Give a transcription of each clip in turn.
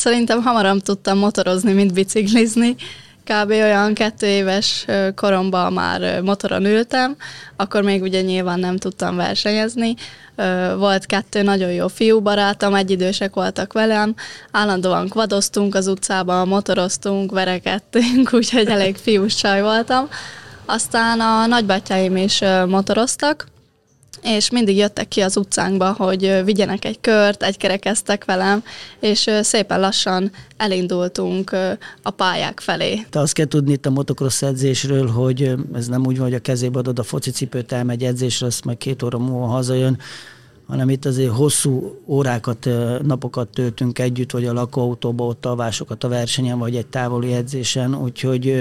szerintem hamarabb tudtam motorozni, mint biciklizni. Kb. olyan kettő éves koromban már motoron ültem, akkor még ugye nyilván nem tudtam versenyezni. Volt kettő nagyon jó fiúbarátom, egyidősek voltak velem, állandóan kvadoztunk az utcában, motoroztunk, verekedtünk, úgyhogy elég fiús csaj voltam. Aztán a nagybátyáim is motoroztak, és mindig jöttek ki az utcánkba, hogy vigyenek egy kört, egykerekeztek velem, és szépen lassan elindultunk a pályák felé. Te azt kell tudni itt a motocross edzésről, hogy ez nem úgy van, hogy a kezébe adod a focicipőt, elmegy edzésre, azt majd két óra múlva hazajön, hanem itt azért hosszú órákat, napokat töltünk együtt, vagy a lakóautóba ott alvásokat a versenyen, vagy egy távoli edzésen, úgyhogy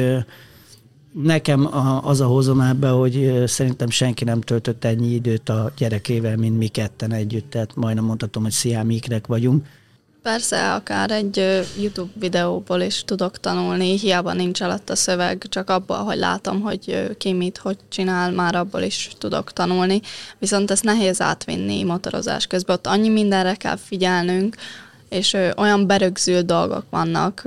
nekem az a hozom ebbe, hogy szerintem senki nem töltött ennyi időt a gyerekével, mint mi ketten együtt, tehát majdnem mondhatom, hogy sziámikrek vagyunk. Persze, akár egy YouTube videóból is tudok tanulni, hiába nincs alatt a szöveg, csak abból, hogy látom, hogy ki mit, hogy csinál, már abból is tudok tanulni. Viszont ezt nehéz átvinni motorozás közben, ott annyi mindenre kell figyelnünk, és olyan berögzült dolgok vannak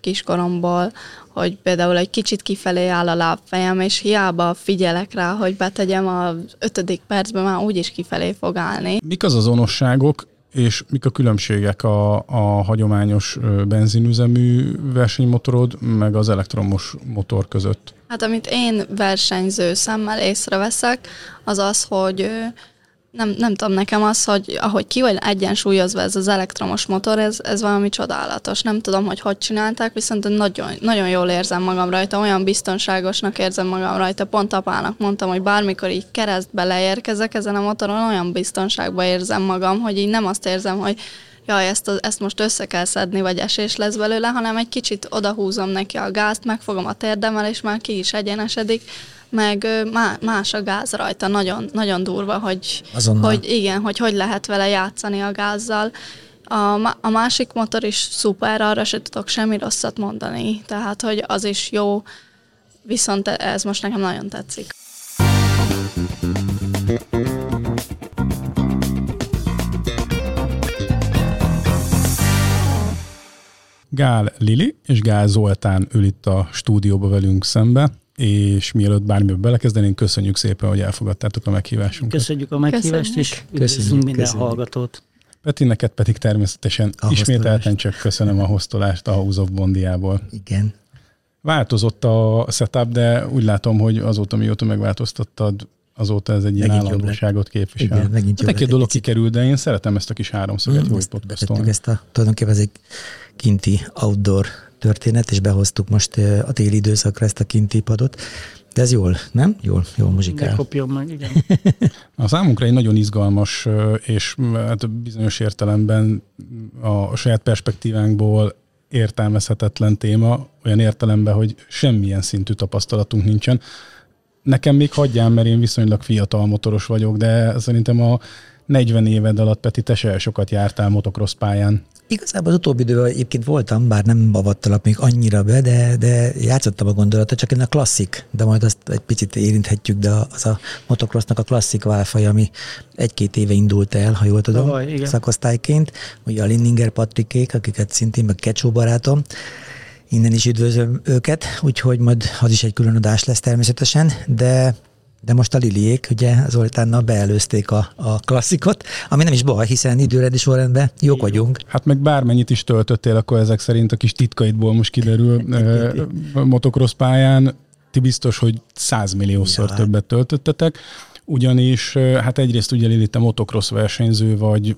kiskoromból, hogy például egy kicsit kifelé áll a lábfejem, és hiába figyelek rá, hogy betegyem az ötödik percben, már úgyis kifelé fog állni. Mik az azonosságok, és mik a különbségek a, a hagyományos benzinüzemű versenymotorod, meg az elektromos motor között? Hát amit én versenyző szemmel észreveszek, az az, hogy nem, nem tudom, nekem az, hogy ahogy ki vagy egyensúlyozva ez az elektromos motor, ez, ez valami csodálatos. Nem tudom, hogy hogy csinálták, viszont nagyon, nagyon jól érzem magam rajta, olyan biztonságosnak érzem magam rajta. Pont apának mondtam, hogy bármikor így keresztbe leérkezek ezen a motoron, olyan biztonságban érzem magam, hogy így nem azt érzem, hogy jaj, ezt, ezt most össze kell szedni, vagy esés lesz belőle, hanem egy kicsit odahúzom neki a gázt, megfogom a térdemmel, és már ki is egyenesedik meg más a gáz rajta, nagyon, nagyon durva, hogy, hogy igen, hogy hogy lehet vele játszani a gázzal. A, a másik motor is szuper, arra se tudok semmi rosszat mondani, tehát hogy az is jó, viszont ez most nekem nagyon tetszik. Gál Lili és Gál Zoltán ül itt a stúdióba velünk szembe és mielőtt bármiből belekezdenénk, köszönjük szépen, hogy elfogadtátok a meghívásunkat. Köszönjük a meghívást, köszönjük. és köszönjük minden köszönjük. hallgatót. Peti, neked pedig természetesen a ismételten csak köszönöm a hoztolást a House of Bondiából. Igen. Változott a setup, de úgy látom, hogy azóta, mióta megváltoztattad, azóta ez egy ilyen állandóságot képvisel. Igen, megint jobb Egy dolog kikerül, de én szeretem ezt a kis háromszöget, mm, hogy podcastolni. Ezt a, tulajdonképpen ez egy kinti outdoor történet, és behoztuk most a téli időszakra ezt a kinti padot. De ez jól, nem? Jól, jól muzsikál. Ne kopjon meg, igen. a számunkra egy nagyon izgalmas, és hát bizonyos értelemben a saját perspektívánkból értelmezhetetlen téma, olyan értelemben, hogy semmilyen szintű tapasztalatunk nincsen. Nekem még hagyján, mert én viszonylag fiatal motoros vagyok, de szerintem a 40 éved alatt, Peti, te se sokat jártál motocross pályán. Igazából az utóbbi időben egyébként voltam, bár nem avattalak még annyira be, de, de játszottam a gondolatot, csak én a klasszik, de majd azt egy picit érinthetjük, de az a motocrossnak a klasszik válfaj, ami egy-két éve indult el, ha jól tudom, Vaj, szakosztályként, ugye a Lindinger Patrikék, akiket szintén, meg Kecsó barátom, innen is üdvözlöm őket, úgyhogy majd az is egy külön adás lesz természetesen, de de most a Liliék, ugye Zoltánnal beelőzték a, a klasszikot, ami nem is baj, hiszen időrendi sorrendben jók vagyunk. Hát meg bármennyit is töltöttél, akkor ezek szerint a kis titkaidból most kiderül motocross pályán, ti biztos, hogy százmilliószor ja. többet töltöttetek, ugyanis hát egyrészt ugye Lili, te motocross versenyző vagy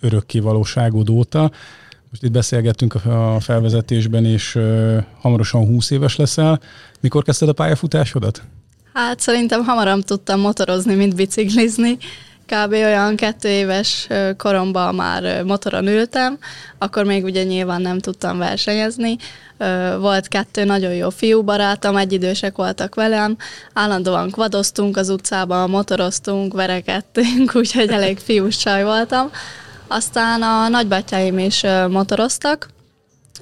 örökké valóságod óta, most itt beszélgettünk a felvezetésben, és hamarosan 20 éves leszel. Mikor kezdted a pályafutásodat? Hát szerintem hamarabb tudtam motorozni, mint biciklizni. Kb. olyan kettő éves koromban már motoron ültem, akkor még ugye nyilván nem tudtam versenyezni. Volt kettő nagyon jó fiúbarátom, egyidősek voltak velem, állandóan kvadoztunk az utcában, motoroztunk, verekedtünk, úgyhogy elég fiús csaj voltam. Aztán a nagybátyáim is motoroztak,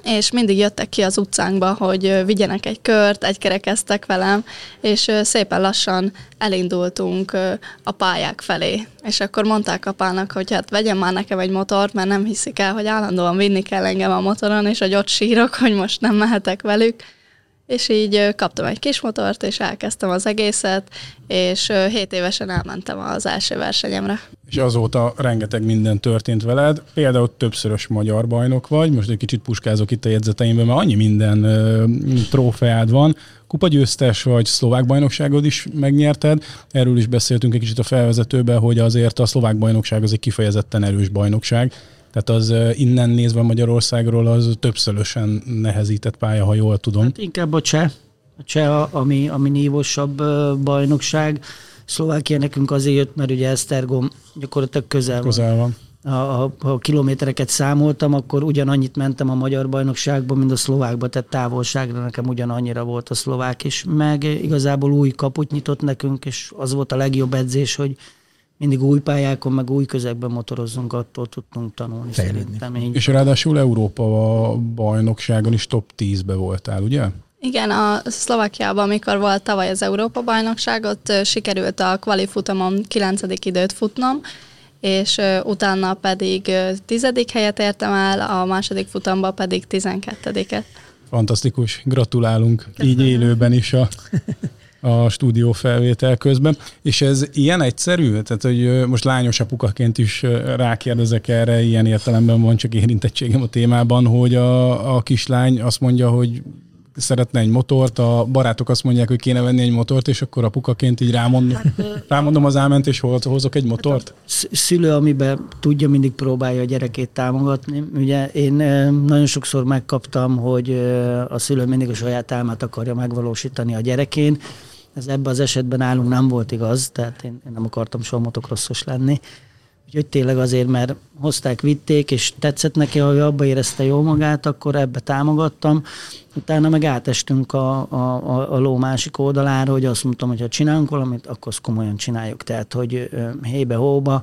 és mindig jöttek ki az utcánkba, hogy vigyenek egy kört, egykerekeztek velem, és szépen lassan elindultunk a pályák felé. És akkor mondták apának, hogy hát vegyem már nekem egy motort, mert nem hiszik el, hogy állandóan vinni kell engem a motoron, és hogy ott sírok, hogy most nem mehetek velük. És így kaptam egy kis motort, és elkezdtem az egészet, és 7 évesen elmentem az első versenyemre. És azóta rengeteg minden történt veled, például többszörös magyar bajnok vagy, most egy kicsit puskázok itt a jegyzeteimben, mert annyi minden ö, trófeád van, kupagyőztes vagy, szlovák bajnokságod is megnyerted, erről is beszéltünk egy kicsit a felvezetőben, hogy azért a szlovák bajnokság az egy kifejezetten erős bajnokság, tehát az innen nézve Magyarországról az többszörösen nehezített pálya, ha jól tudom. Hát inkább a cseh, a cseh, ami, ami nívosabb bajnokság. Szlovákia nekünk azért jött, mert ugye Esztergom gyakorlatilag közel, közel van. van. Ha, ha, kilométereket számoltam, akkor ugyanannyit mentem a magyar bajnokságban, mint a szlovákba, tehát távolságra nekem ugyanannyira volt a szlovák is, meg igazából új kaput nyitott nekünk, és az volt a legjobb edzés, hogy mindig új pályákon, meg új közegben motorozzunk, attól tudtunk tanulni Fejlődni. szerintem. Így És ráadásul Európa bajnokságon is top 10-be voltál, ugye? Igen, a Szlovákiában, amikor volt tavaly az Európa bajnokság, ott sikerült a kvalifutamon 9. időt futnom, és utána pedig tizedik helyet értem el, a második futamba pedig 12-et. Fantasztikus, gratulálunk Köszönöm. így élőben is a a stúdió felvétel közben. És ez ilyen egyszerű? Tehát, hogy most lányos apukaként is rákérdezek erre, ilyen értelemben van csak érintettségem a témában, hogy a, a kislány azt mondja, hogy szeretne egy motort, a barátok azt mondják, hogy kéne venni egy motort, és akkor apukaként így rámondom, hát, rámondom az áment, és hozok egy motort? Hát a szülő, amiben tudja, mindig próbálja a gyerekét támogatni. Ugye én nagyon sokszor megkaptam, hogy a szülő mindig a saját álmát akarja megvalósítani a gyerekén, ez ebben az esetben nálunk nem volt igaz, tehát én, én nem akartam soha motokrosszos lenni. Úgyhogy tényleg azért, mert hozták, vitték, és tetszett neki, hogy abba érezte jól magát, akkor ebbe támogattam. Utána meg átestünk a, a, a ló másik oldalára, hogy azt mondtam, hogy ha csinálunk valamit, akkor azt komolyan csináljuk. Tehát, hogy hébe, hóba,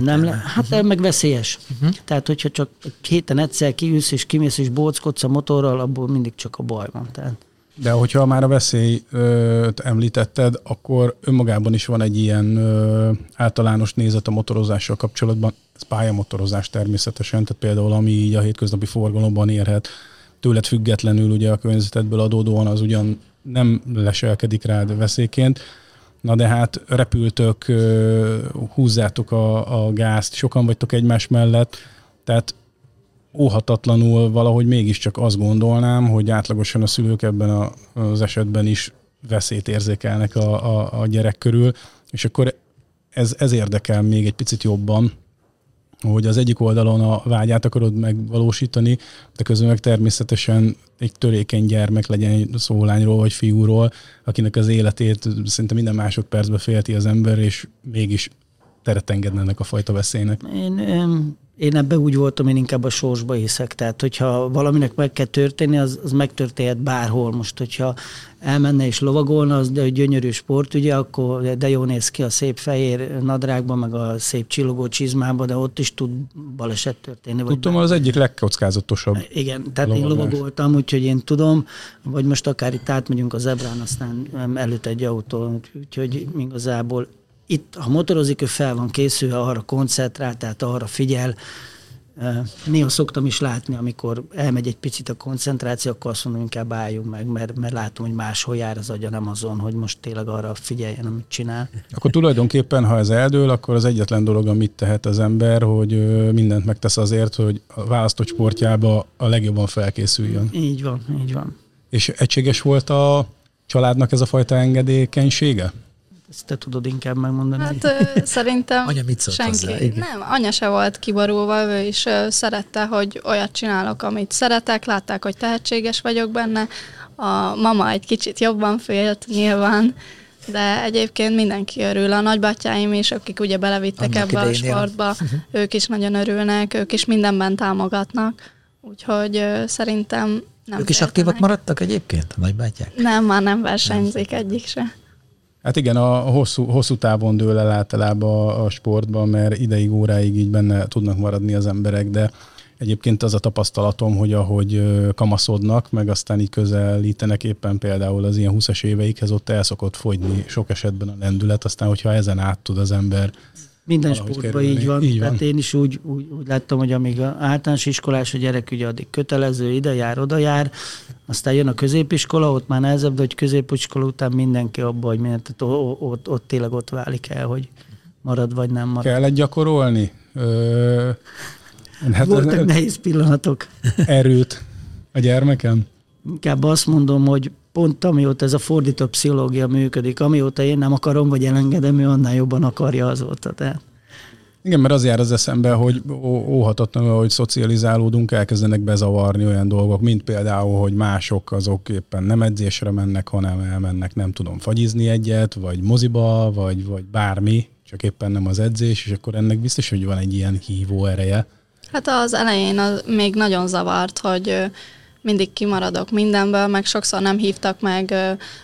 nem le, hát uh-huh. meg veszélyes. Uh-huh. Tehát, hogyha csak héten egyszer kiülsz és kimész és bóckodsz a motorral, abból mindig csak a baj van. Tehát. De hogyha már a veszélyt említetted, akkor önmagában is van egy ilyen általános nézet a motorozással kapcsolatban. Ez pályamotorozás természetesen, tehát például ami így a hétköznapi forgalomban érhet, tőled függetlenül ugye a környezetedből adódóan az ugyan nem leselkedik rád veszélyként, Na de hát repültök, húzzátok a, a gázt, sokan vagytok egymás mellett, tehát óhatatlanul valahogy mégiscsak azt gondolnám, hogy átlagosan a szülők ebben a, az esetben is veszélyt érzékelnek a, a, a gyerek körül, és akkor ez, ez érdekel még egy picit jobban, hogy az egyik oldalon a vágyát akarod megvalósítani, de közben meg természetesen egy törékeny gyermek legyen szó lányról vagy fiúról, akinek az életét szinte minden másodpercben félti az ember, és mégis teret engedne ennek a fajta veszélynek. Én, én én ebbe úgy voltam, én inkább a sorsba hiszek. Tehát, hogyha valaminek meg kell történni, az, az megtörténhet bárhol. Most, hogyha elmenne és lovagolna, az de gyönyörű sport, ugye, akkor de jó néz ki a szép fehér nadrágban, meg a szép csillogó csizmában, de ott is tud baleset történni. Tudtam, az egyik legkockázatosabb. Igen, tehát lovagolás. én lovagoltam, úgyhogy én tudom, vagy most akár itt átmegyünk a zebrán, aztán előtt egy autó, úgyhogy igazából itt, ha motorozik, ő fel van készülve, arra koncentrál, tehát arra figyel. Néha szoktam is látni, amikor elmegy egy picit a koncentráció, akkor azt mondom, inkább álljunk meg, mert, mert látom, hogy máshol jár az agya, nem azon, hogy most tényleg arra figyeljen, amit csinál. Akkor tulajdonképpen, ha ez eldől, akkor az egyetlen dolog, amit tehet az ember, hogy mindent megtesz azért, hogy a választott sportjába a legjobban felkészüljön. Így van, így van. És egységes volt a családnak ez a fajta engedékenysége? Ezt te tudod inkább megmondani. Hát ö, szerintem anya mit szólt senki. Hozzá? Nem, anya se volt kiborulva, ő is ö, szerette, hogy olyat csinálok, amit szeretek, látták, hogy tehetséges vagyok benne. A mama egy kicsit jobban félt nyilván, de egyébként mindenki örül. A nagybátyáim is, akik ugye belevittek Annak ebbe a sportba, ők is nagyon örülnek, ők is mindenben támogatnak. Úgyhogy ö, szerintem nem Ők is aktívak maradtak egyébként, a nagybátyák? Nem, már nem versenyzik nem. egyik se. Hát igen, a hosszú, hosszú távon dől el általában a, a sportban, mert ideig, óráig így benne tudnak maradni az emberek, de Egyébként az a tapasztalatom, hogy ahogy kamaszodnak, meg aztán így közelítenek éppen például az ilyen 20-as éveikhez, ott el szokott fogyni sok esetben a lendület, aztán hogyha ezen át tud az ember minden sportban így van. így van. Tehát én is úgy, úgy, úgy láttam, hogy amíg a általános iskolás a gyerek ugye addig kötelező, ide jár, oda jár, aztán jön a középiskola, ott már nehezebb, de hogy középiskola után mindenki abba, hogy mindent, tehát ott, ott, ott tényleg ott válik el, hogy marad vagy nem marad. Kellett gyakorolni? Ö, hát Voltak nehéz pillanatok. Erőt a gyermekem? Inkább azt mondom, hogy pont amióta ez a fordított pszichológia működik, amióta én nem akarom, vagy elengedem, ő annál jobban akarja azóta. Tehát. Igen, mert az jár az eszembe, hogy óhatatlanul, hogy szocializálódunk, elkezdenek bezavarni olyan dolgok, mint például, hogy mások azok éppen nem edzésre mennek, hanem elmennek, nem tudom, fagyizni egyet, vagy moziba, vagy, vagy bármi, csak éppen nem az edzés, és akkor ennek biztos, hogy van egy ilyen hívó ereje. Hát az elején az még nagyon zavart, hogy mindig kimaradok mindenből, meg sokszor nem hívtak meg,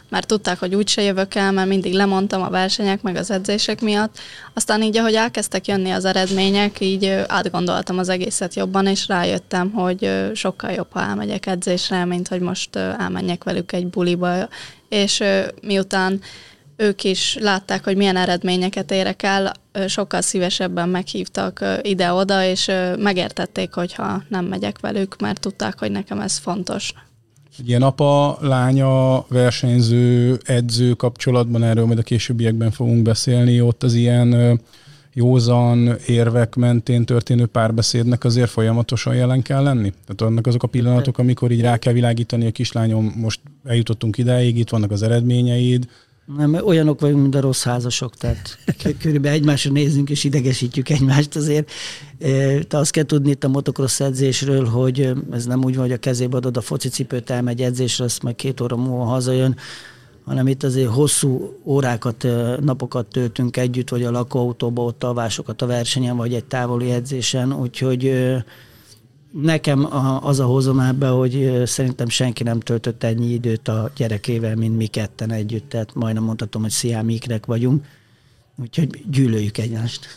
mert tudták, hogy úgyse jövök el, mert mindig lemondtam a versenyek, meg az edzések miatt. Aztán így, ahogy elkezdtek jönni az eredmények, így átgondoltam az egészet jobban, és rájöttem, hogy sokkal jobb, ha elmegyek edzésre, mint hogy most elmenjek velük egy buliba. És miután ők is látták, hogy milyen eredményeket érek el, sokkal szívesebben meghívtak ide-oda, és megértették, hogyha nem megyek velük, mert tudták, hogy nekem ez fontos. Egy ilyen apa, lánya, versenyző, edző kapcsolatban, erről majd a későbbiekben fogunk beszélni, ott az ilyen józan érvek mentén történő párbeszédnek azért folyamatosan jelen kell lenni? Tehát annak azok a pillanatok, amikor így rá kell világítani a kislányom, most eljutottunk idáig, itt vannak az eredményeid, nem, olyanok vagyunk, mint a rossz házasok, tehát körülbelül egymásra nézünk és idegesítjük egymást azért. Te azt kell tudni itt a motocross edzésről, hogy ez nem úgy van, hogy a kezébe adod a focicipőt, elmegy edzésre, azt majd két óra múlva hazajön, hanem itt azért hosszú órákat, napokat töltünk együtt, vagy a lakóautóba, ott alvásokat a versenyen, vagy egy távoli edzésen, úgyhogy nekem az a hozom ebbe, hogy szerintem senki nem töltött ennyi időt a gyerekével, mint mi ketten együtt, tehát majdnem mondhatom, hogy sziámikrek vagyunk. Úgyhogy gyűlöljük egymást.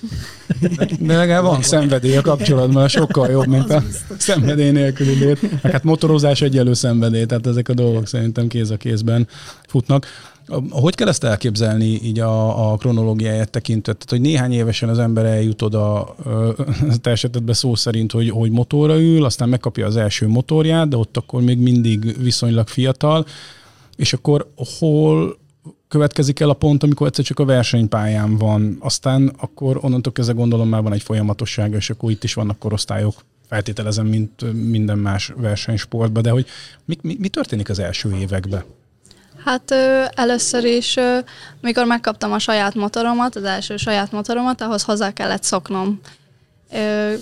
De legalább van szenvedély a kapcsolatban, sokkal jobb, mint a szenvedély nélküli lét. Hát motorozás egyelő szenvedély, tehát ezek a dolgok szerintem kéz a kézben futnak. Hogy kell ezt elképzelni így a, a kronológiáját tekintve? Tehát, hogy néhány évesen az ember eljut oda, te esetedben szó szerint, hogy, hogy motorra ül, aztán megkapja az első motorját, de ott akkor még mindig viszonylag fiatal, és akkor hol következik el a pont, amikor egyszer csak a versenypályán van, aztán akkor onnantól kezdve gondolom már van egy folyamatosság, és akkor itt is vannak korosztályok, feltételezem, mint minden más versenysportban, de hogy mi, mi, mi történik az első években? Hát ö, először is, ö, mikor megkaptam a saját motoromat, az első saját motoromat, ahhoz hozzá kellett szoknom.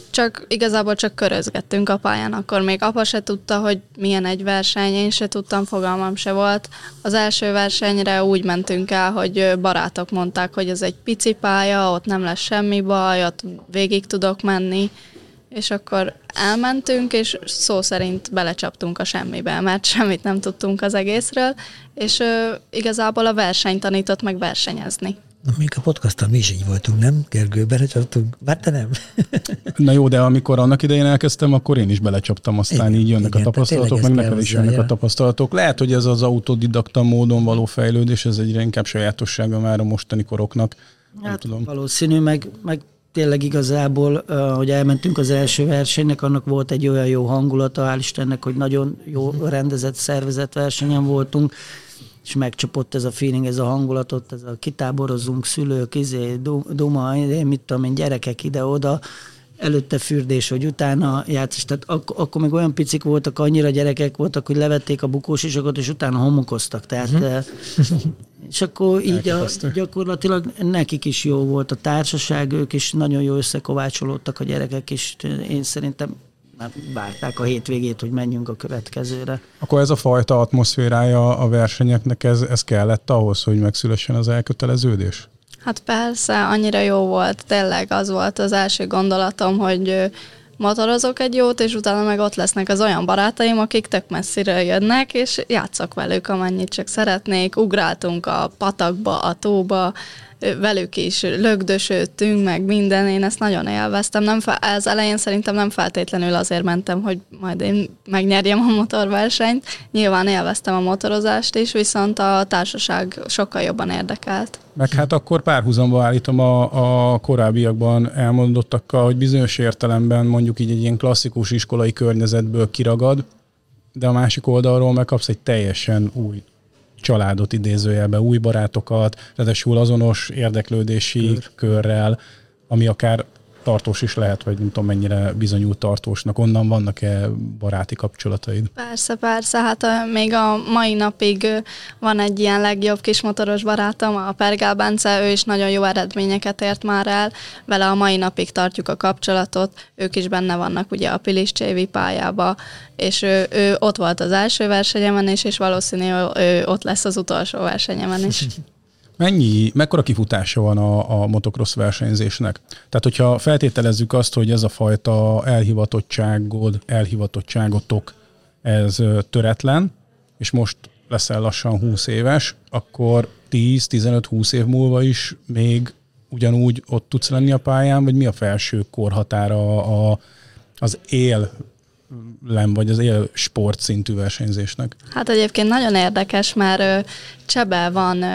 Csak igazából csak körözgettünk a pályán, akkor még apa se tudta, hogy milyen egy verseny, én se tudtam, fogalmam se volt. Az első versenyre úgy mentünk el, hogy barátok mondták, hogy ez egy pici pálya, ott nem lesz semmi baj, ott végig tudok menni, és akkor elmentünk, és szó szerint belecsaptunk a semmibe, mert semmit nem tudtunk az egészről, és igazából a verseny tanított meg versenyezni. Na, még a podcaston mi is így voltunk, nem? Gergő, belecsaptunk, bár te nem. Na jó, de amikor annak idején elkezdtem, akkor én is belecsaptam, aztán igen, így jönnek igen, a tapasztalatok, meg neked is jönnek ja. a tapasztalatok. Lehet, hogy ez az autodidakta módon való fejlődés, ez egyre inkább sajátossága már a mostani koroknak. Hát, nem tudom. Valószínű, meg, meg tényleg igazából, hogy elmentünk az első versenynek, annak volt egy olyan jó hangulata, hál' Istennek, hogy nagyon jó rendezett, szervezett versenyen voltunk, és megcsapott ez a feeling, ez a hangulatot, ez a kitáborozunk, szülők, izé, duma, izé, mit tudom én, gyerekek ide-oda, előtte fürdés, vagy utána játszás. Tehát ak- akkor még olyan picik voltak, annyira gyerekek voltak, hogy levették a bukósisokat, és utána homokoztak. Tehát, uh-huh. és akkor így a, gyakorlatilag nekik is jó volt a társaság, ők is nagyon jó összekovácsolódtak a gyerekek, és én szerintem már várták a hétvégét, hogy menjünk a következőre. Akkor ez a fajta atmoszférája a versenyeknek, ez, ez kellett ahhoz, hogy megszülessen az elköteleződés? Hát persze, annyira jó volt, tényleg az volt az első gondolatom, hogy motorozok egy jót, és utána meg ott lesznek az olyan barátaim, akik tök messziről jönnek, és játszok velük, amennyit csak szeretnék. Ugráltunk a patakba, a tóba, velük is lögdösödtünk, meg minden, én ezt nagyon élveztem. Nem, ez elején szerintem nem feltétlenül azért mentem, hogy majd én megnyerjem a motorversenyt. Nyilván élveztem a motorozást is, viszont a társaság sokkal jobban érdekelt. Meg hát akkor párhuzamba állítom a, a korábbiakban elmondottakkal, hogy bizonyos értelemben mondjuk így egy ilyen klasszikus iskolai környezetből kiragad, de a másik oldalról megkapsz egy teljesen új családot idézőjelbe, új barátokat, ráadásul azonos érdeklődési Kör. körrel, ami akár tartós is lehet, vagy nem tudom mennyire bizonyult tartósnak. Onnan vannak-e baráti kapcsolataid? Persze, persze. Hát még a mai napig van egy ilyen legjobb kis motoros barátom, a Pergál Bence, ő is nagyon jó eredményeket ért már el. Vele a mai napig tartjuk a kapcsolatot. Ők is benne vannak ugye a Pilis Csévi pályába, és ő, ő ott volt az első versenyemen is, és valószínű ő ott lesz az utolsó versenyemen is. Mennyi, mekkora kifutása van a, a motocross versenyzésnek? Tehát, hogyha feltételezzük azt, hogy ez a fajta elhivatottságod, elhivatottságotok, ez töretlen, és most leszel lassan 20 éves, akkor 10-15-20 év múlva is még ugyanúgy ott tudsz lenni a pályán, vagy mi a felső korhatára a, az él lem, vagy az él sportszintű versenyzésnek? Hát egyébként nagyon érdekes, mert Csebe van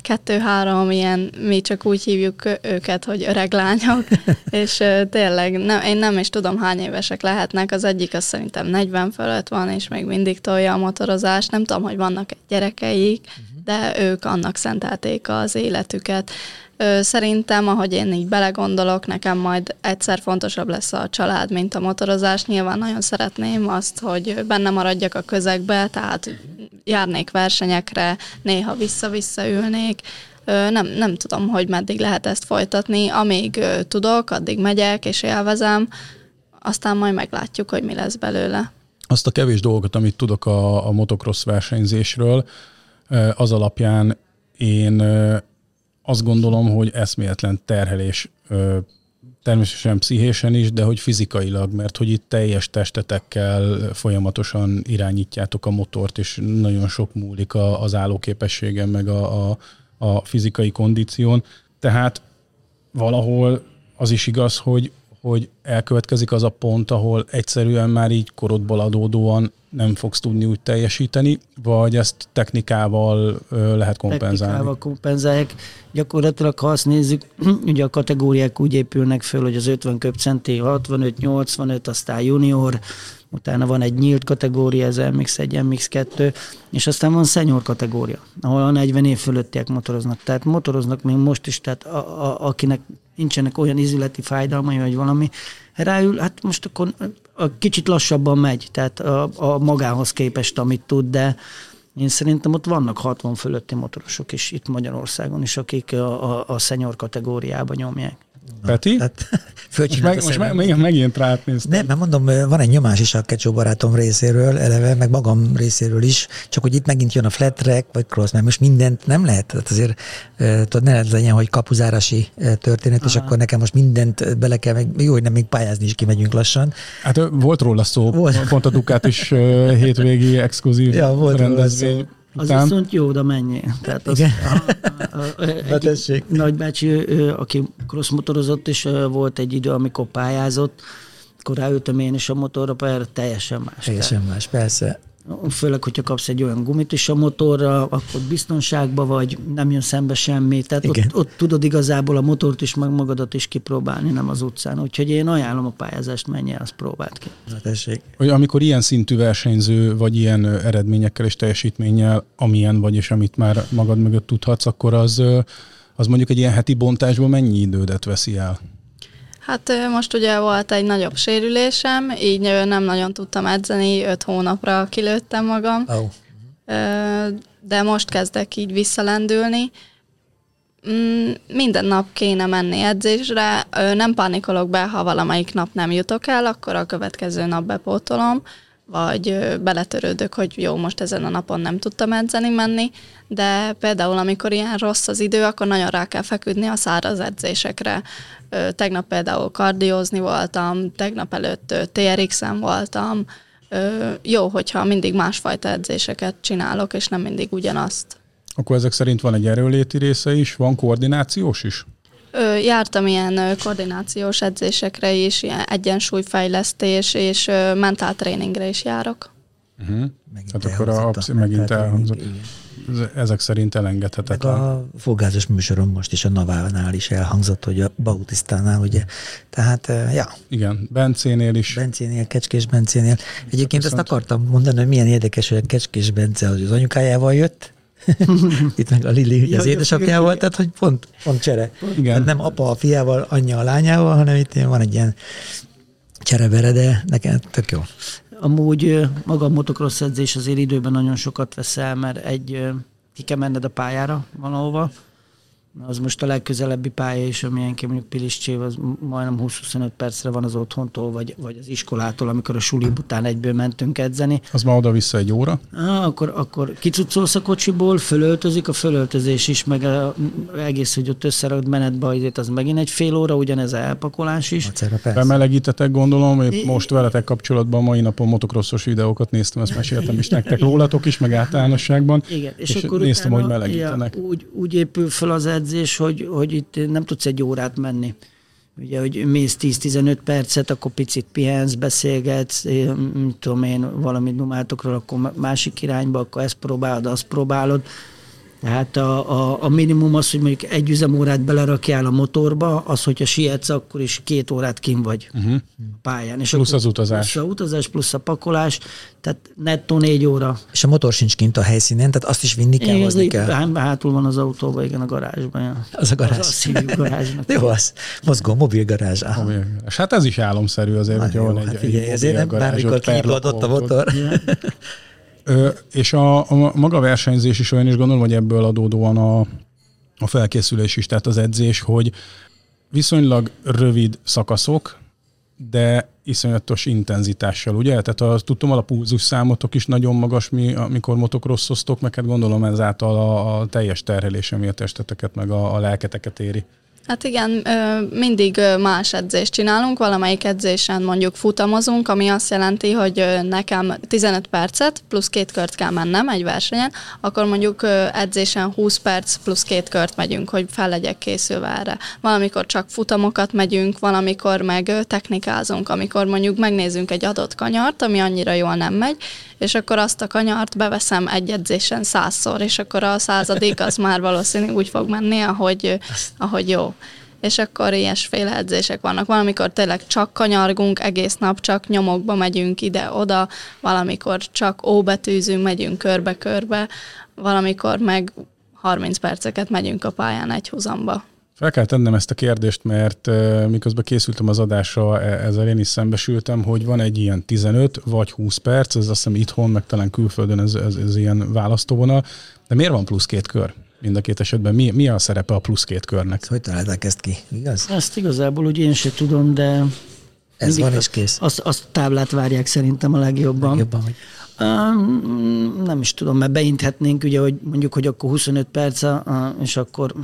kettő-három ilyen, mi csak úgy hívjuk őket, hogy öreg lányok, és tényleg nem, én nem is tudom hány évesek lehetnek, az egyik az szerintem 40 fölött van, és még mindig tolja a motorozást, nem tudom, hogy vannak gyerekeik, uh-huh. de ők annak szentelték az életüket. Szerintem, ahogy én így belegondolok, nekem majd egyszer fontosabb lesz a család, mint a motorozás. Nyilván nagyon szeretném azt, hogy benne maradjak a közegbe, tehát járnék versenyekre, néha vissza-vissza ülnék. Nem, nem tudom, hogy meddig lehet ezt folytatni. Amíg tudok, addig megyek és élvezem, aztán majd meglátjuk, hogy mi lesz belőle. Azt a kevés dolgot, amit tudok a, a motocross versenyzésről, az alapján én azt gondolom, hogy eszméletlen terhelés természetesen pszichésen is, de hogy fizikailag, mert hogy itt teljes testetekkel folyamatosan irányítjátok a motort, és nagyon sok múlik az állóképességen, meg a, a, a fizikai kondíción. Tehát valahol az is igaz, hogy hogy elkövetkezik az a pont, ahol egyszerűen már így korodból adódóan nem fogsz tudni úgy teljesíteni, vagy ezt technikával lehet kompenzálni? Technikával kompenzálják. Gyakorlatilag, ha azt nézzük, ugye a kategóriák úgy épülnek föl, hogy az 50 köpcenti 65-85, aztán junior, utána van egy nyílt kategória, ez MX1, MX2, és aztán van senior kategória, ahol a 40 év fölöttiek motoroznak. Tehát motoroznak még most is, tehát a, a, akinek nincsenek olyan izületi fájdalmai, vagy valami, ráül, hát most akkor a kicsit lassabban megy, tehát a, a magához képest, amit tud, de én szerintem ott vannak 60 fölötti motorosok is itt Magyarországon is, akik a, a, a senior kategóriában nyomják. Peti? Tehát, most, meg, most meg, meg, megint rátnéztem. Nem, mert mondom, van egy nyomás is a Kecsó barátom részéről, eleve, meg magam részéről is, csak hogy itt megint jön a flat track, vagy cross, mert most mindent nem lehet, tehát azért tudod, ne lehet legyen, hogy kapuzárási történet, Aha. és akkor nekem most mindent bele kell, meg jó, hogy nem még pályázni is kimegyünk lassan. Hát volt róla szó, volt. pont a Dukát is hétvégi exkluzív ja, volt rendezvény az után... viszont jó, oda mennyi. Tehát az, Igen. A, a, a, egy nagybácsi, aki crossmotorozott, és volt egy idő, amikor pályázott, akkor ráültem én is a motorra, pályára, teljesen más. Teljesen más, persze. Főleg, hogyha kapsz egy olyan gumit is a motorra, akkor biztonságban vagy, nem jön szembe semmi. Tehát ott, ott, tudod igazából a motort is, meg magadat is kipróbálni, nem az utcán. Úgyhogy én ajánlom a pályázást, menj el, azt próbált ki. Na tessék. Hogy amikor ilyen szintű versenyző, vagy ilyen eredményekkel és teljesítménnyel, amilyen vagy, és amit már magad mögött tudhatsz, akkor az, az mondjuk egy ilyen heti bontásban mennyi idődet veszi el? Hát most ugye volt egy nagyobb sérülésem, így nem nagyon tudtam edzeni, öt hónapra kilőttem magam, oh. de most kezdek így visszalendülni. Mm, minden nap kéne menni edzésre, nem pánikolok be, ha valamelyik nap nem jutok el, akkor a következő nap bepótolom, vagy beletörődök, hogy jó, most ezen a napon nem tudtam edzeni menni, de például amikor ilyen rossz az idő, akkor nagyon rá kell feküdni a száraz edzésekre. Tegnap például kardiózni voltam, tegnap előtt TRX-en voltam. Jó, hogyha mindig másfajta edzéseket csinálok, és nem mindig ugyanazt. Akkor ezek szerint van egy erőléti része is, van koordinációs is? Ö, jártam ilyen koordinációs edzésekre is, ilyen egyensúlyfejlesztés és mentáltréningre is járok. Uh-huh. Megint Tehát akkor a, a megint elhangzott. Ezek szerint elengedhetetlen. Meg a fogázos műsorom most is a Navánál is elhangzott, hogy a Bautisztánál, ugye. Tehát, ja. Igen, Bencénél is. Bencénél, Kecskés Bencénél. Egyébként Viszont... azt akartam mondani, hogy milyen érdekes, hogy a Kecskés Bence az anyukájával jött, Itt meg a Lili, ugye az édesapjával, tehát hogy pont, pont csere. Igen. Tehát nem apa a fiával, anyja a lányával, hanem itt van egy ilyen cserebere, de nekem tök jó. Amúgy maga a motocross edzés azért időben nagyon sokat veszel, mert egy ki kell menned a pályára valahova, az most a legközelebbi pálya is, amilyenként mondjuk Piliscsév, az majdnem 20-25 percre van az otthontól, vagy, vagy az iskolától, amikor a suli után egyből mentünk edzeni. Az ma oda-vissza egy óra? Ah, akkor, akkor kicucolsz a kocsiból, fölöltözik, a fölöltözés is, meg a, egész, hogy ott összeragd menetbe, azért az megint egy fél óra, ugyanez a elpakolás is. Bemelegítetek gondolom, én most veletek kapcsolatban mai napon motocrossos videókat néztem, ezt meséltem is nektek rólatok is, meg általánosságban. Igen, és, és akkor néztem, utána, hogy melegítenek. Ja, úgy, úgy épül fel az edzés, edzés, hogy, hogy itt nem tudsz egy órát menni. Ugye, hogy mész 10-15 percet, akkor picit pihensz, beszélgetsz, mit tudom én, valamit numáltokról, akkor másik irányba, akkor ezt próbálod, azt próbálod. Tehát a, a, a minimum az, hogy mondjuk egy üzemórát belerakjál a motorba, az, hogyha sietsz, akkor is két órát kim vagy uh-huh. pályán. És plusz az utazás. Plusz a utazás, plusz a pakolás, tehát nettó négy óra. És a motor sincs kint a helyszínen, tehát azt is vinni kell, igen, hozni kell. Hát, hátul van az autóban, igen, a garázsban. Ja. Az a garázs. Az a garázsnak. Jó, az. Mozgó mobil garázs. Mobil garázs. Hát ez is álomszerű azért, hogy van egy, hát figyelj, egy ezért nem bármikor kinyitodott a motor. És a, a maga versenyzés is olyan is gondolom, hogy ebből adódóan a, a felkészülés is, tehát az edzés, hogy viszonylag rövid szakaszok, de iszonyatos intenzitással, ugye? Tehát a, tudtam, a pulzus számotok is nagyon magas, mi, amikor motokrosszoztok, meg hát gondolom ezáltal a, a teljes terhelés, ami a testeteket, meg a, a lelketeket éri. Hát igen, mindig más edzést csinálunk, valamelyik edzésen mondjuk futamozunk, ami azt jelenti, hogy nekem 15 percet plusz két kört kell mennem egy versenyen, akkor mondjuk edzésen 20 perc plusz két kört megyünk, hogy fel legyek készülve erre. Valamikor csak futamokat megyünk, valamikor meg technikázunk, amikor mondjuk megnézzünk egy adott kanyart, ami annyira jól nem megy, és akkor azt a kanyart beveszem egy edzésen százszor, és akkor a századik az már valószínűleg úgy fog menni, ahogy, ahogy jó. És akkor ilyesféle edzések vannak. Valamikor tényleg csak kanyargunk egész nap, csak nyomokba megyünk ide-oda, valamikor csak óbetűzünk, megyünk körbe-körbe, valamikor meg 30 perceket megyünk a pályán egy húzamba. Fel kell tennem ezt a kérdést, mert miközben készültem az adásra, e, ezzel én is szembesültem, hogy van egy ilyen 15 vagy 20 perc, ez azt hiszem itthon, meg talán külföldön ez, ez, ez ilyen választóvonal, de miért van plusz két kör? Mind a két esetben mi, mi a szerepe a plusz két körnek? Hogy találták ezt ki, igaz? Ezt igazából úgy én sem tudom, de ez van és kész. Azt, azt táblát várják szerintem a legjobban. legjobban hogy... Um, nem is tudom, mert beinthetnénk, ugye, hogy mondjuk, hogy akkor 25 perc, és akkor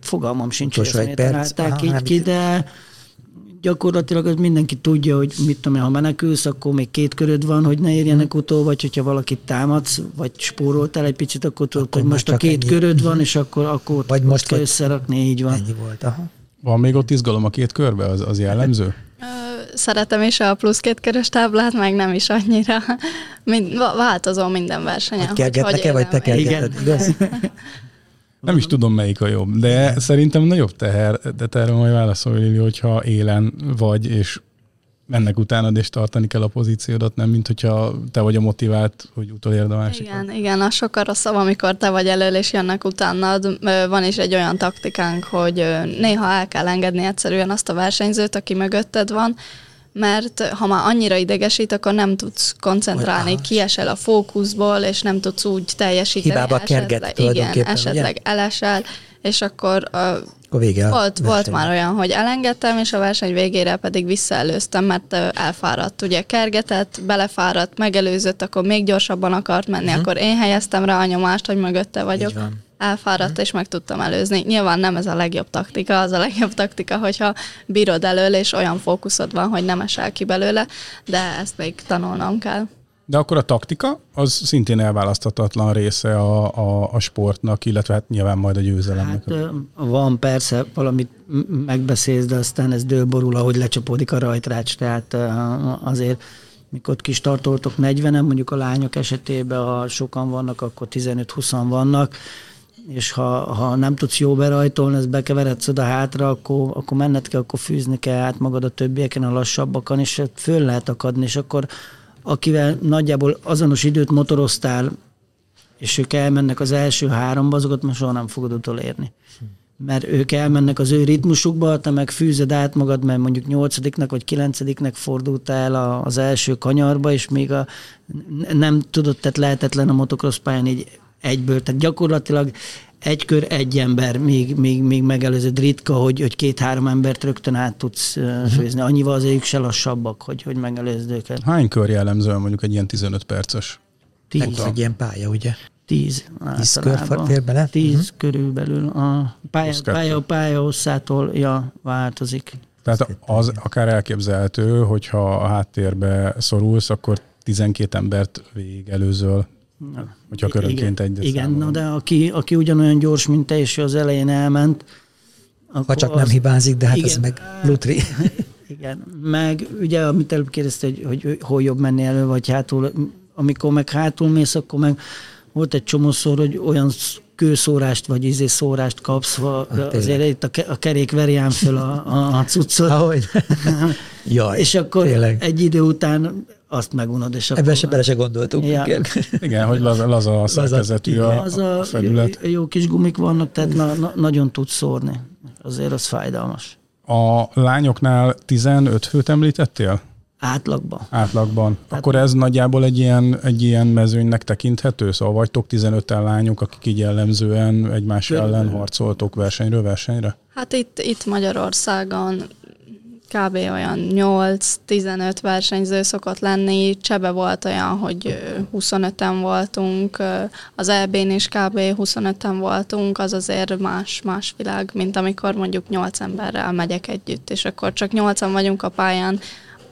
Fogalmam sincs, hogy ezt találták így ki, de gyakorlatilag az mindenki tudja, hogy mit tudom ha menekülsz, akkor még két köröd van, hogy ne érjenek utol, vagy hogyha valakit támadsz, vagy spóroltál egy picit, akkor tudod, akkor hogy most a két ennyi. köröd van, és akkor, akkor vagy most kell összerakni, így van. Ennyi volt, aha. Van még ott izgalom a két körbe, az, az jellemző? Szeretem is a plusz két körös táblát, meg nem is annyira. Mind, változó minden versenyen. Hogy kergetnek-e, vagy te kergeted, igaz? Nem is tudom, melyik a jobb, de szerintem nagyobb teher, de te erről majd válaszolj, Lili, hogyha élen vagy, és mennek utánad, és tartani kell a pozíciódat, nem mint hogyha te vagy a motivált, hogy utolérd a másikat. Igen, igen, az sokkal rosszabb, amikor te vagy elől, és jönnek utánad. Van is egy olyan taktikánk, hogy néha el kell engedni egyszerűen azt a versenyzőt, aki mögötted van, mert ha már annyira idegesít, akkor nem tudsz koncentrálni, Olyan. kiesel a fókuszból, és nem tudsz úgy teljesíteni. Hibába kerget Igen, esetleg ugye? elesel, és akkor, uh, akkor vége volt, volt már olyan, hogy elengedtem, és a verseny végére pedig visszaelőztem, mert elfáradt. Ugye kergetett, belefáradt, megelőzött, akkor még gyorsabban akart menni, uh-huh. akkor én helyeztem rá a nyomást, hogy mögötte vagyok. Így van elfáradt, és meg tudtam előzni. Nyilván nem ez a legjobb taktika, az a legjobb taktika, hogyha bírod elől, és olyan fókuszod van, hogy nem esel ki belőle, de ezt még tanulnom kell. De akkor a taktika az szintén elválaszthatatlan része a, a, a sportnak, illetve hát nyilván majd a győzelemnek. Hát van persze, valamit megbeszélsz, de aztán ez dőlborul, ahogy lecsapódik a rajtrács, tehát azért mikor kis tartoltok 40-en, mondjuk a lányok esetében, ha sokan vannak, akkor 15-20 vannak, és ha, ha nem tudsz jó berajtolni, ezt bekeveredsz oda hátra, akkor, akkor menned kell, akkor fűzni kell át magad a többieken, a lassabbakon, és föl lehet akadni, és akkor akivel nagyjából azonos időt motoroztál, és ők elmennek az első háromba, azokat most soha nem fogod utolérni. Mert ők elmennek az ő ritmusukba, te meg fűzed át magad, mert mondjuk nyolcadiknak vagy kilencediknek fordultál az első kanyarba, és még a, nem tudod, tehát lehetetlen a motocross pályán így egyből. Tehát gyakorlatilag egy kör, egy ember, még, még, még megelőzött ritka, hogy, hogy két-három embert rögtön át tudsz uh, főzni. Annyival az ők se lassabbak, hogy, hogy megelőzd őket. Hány kör jellemző mondjuk egy ilyen 15 perces? Tíz. Egy ilyen pálya, ugye? Tíz. Tíz kör fér bele? Tíz uh-huh. körülbelül. A pálya, pálya, pálya hosszától ja, változik. Tehát az akár elképzelhető, hogyha a háttérbe szorulsz, akkor 12 embert végelőzöl Na, hogyha körönként egy Igen, na de aki, aki ugyanolyan gyors, mint te, és az elején elment, ha csak az, nem hibázik, de hát igen, az meg lutri. Igen, meg ugye, amit előbb kérdezte, hogy, hogy, hol jobb menni elő, vagy hátul, amikor meg hátul mész, akkor meg volt egy csomószor, hogy olyan kőszórást vagy izé szórást kapsz, hát azért itt a, a kerék verján föl a, a, a cuccot. Ahogy. Jaj, és akkor tényleg. egy idő után azt megunod. És Ebben se bele se gondoltunk. Ja. Igen. igen, hogy laza, laza a szerkezetű a, a, a felület. Jó kis gumik vannak, tehát na, na, nagyon tud szórni. Azért az fájdalmas. A lányoknál 15 főt említettél? Átlagban. Átlagban. Tehát Akkor ez nagyjából egy ilyen, egy ilyen mezőnynek tekinthető? Szóval vagytok 15 lányok, akik így jellemzően egymás ellen harcoltok versenyről versenyre? Hát itt, itt Magyarországon kb. olyan 8-15 versenyző szokott lenni. Csebe volt olyan, hogy 25-en voltunk, az EB-n is kb. 25-en voltunk, az azért más, más világ, mint amikor mondjuk 8 emberrel megyek együtt, és akkor csak 8-an vagyunk a pályán,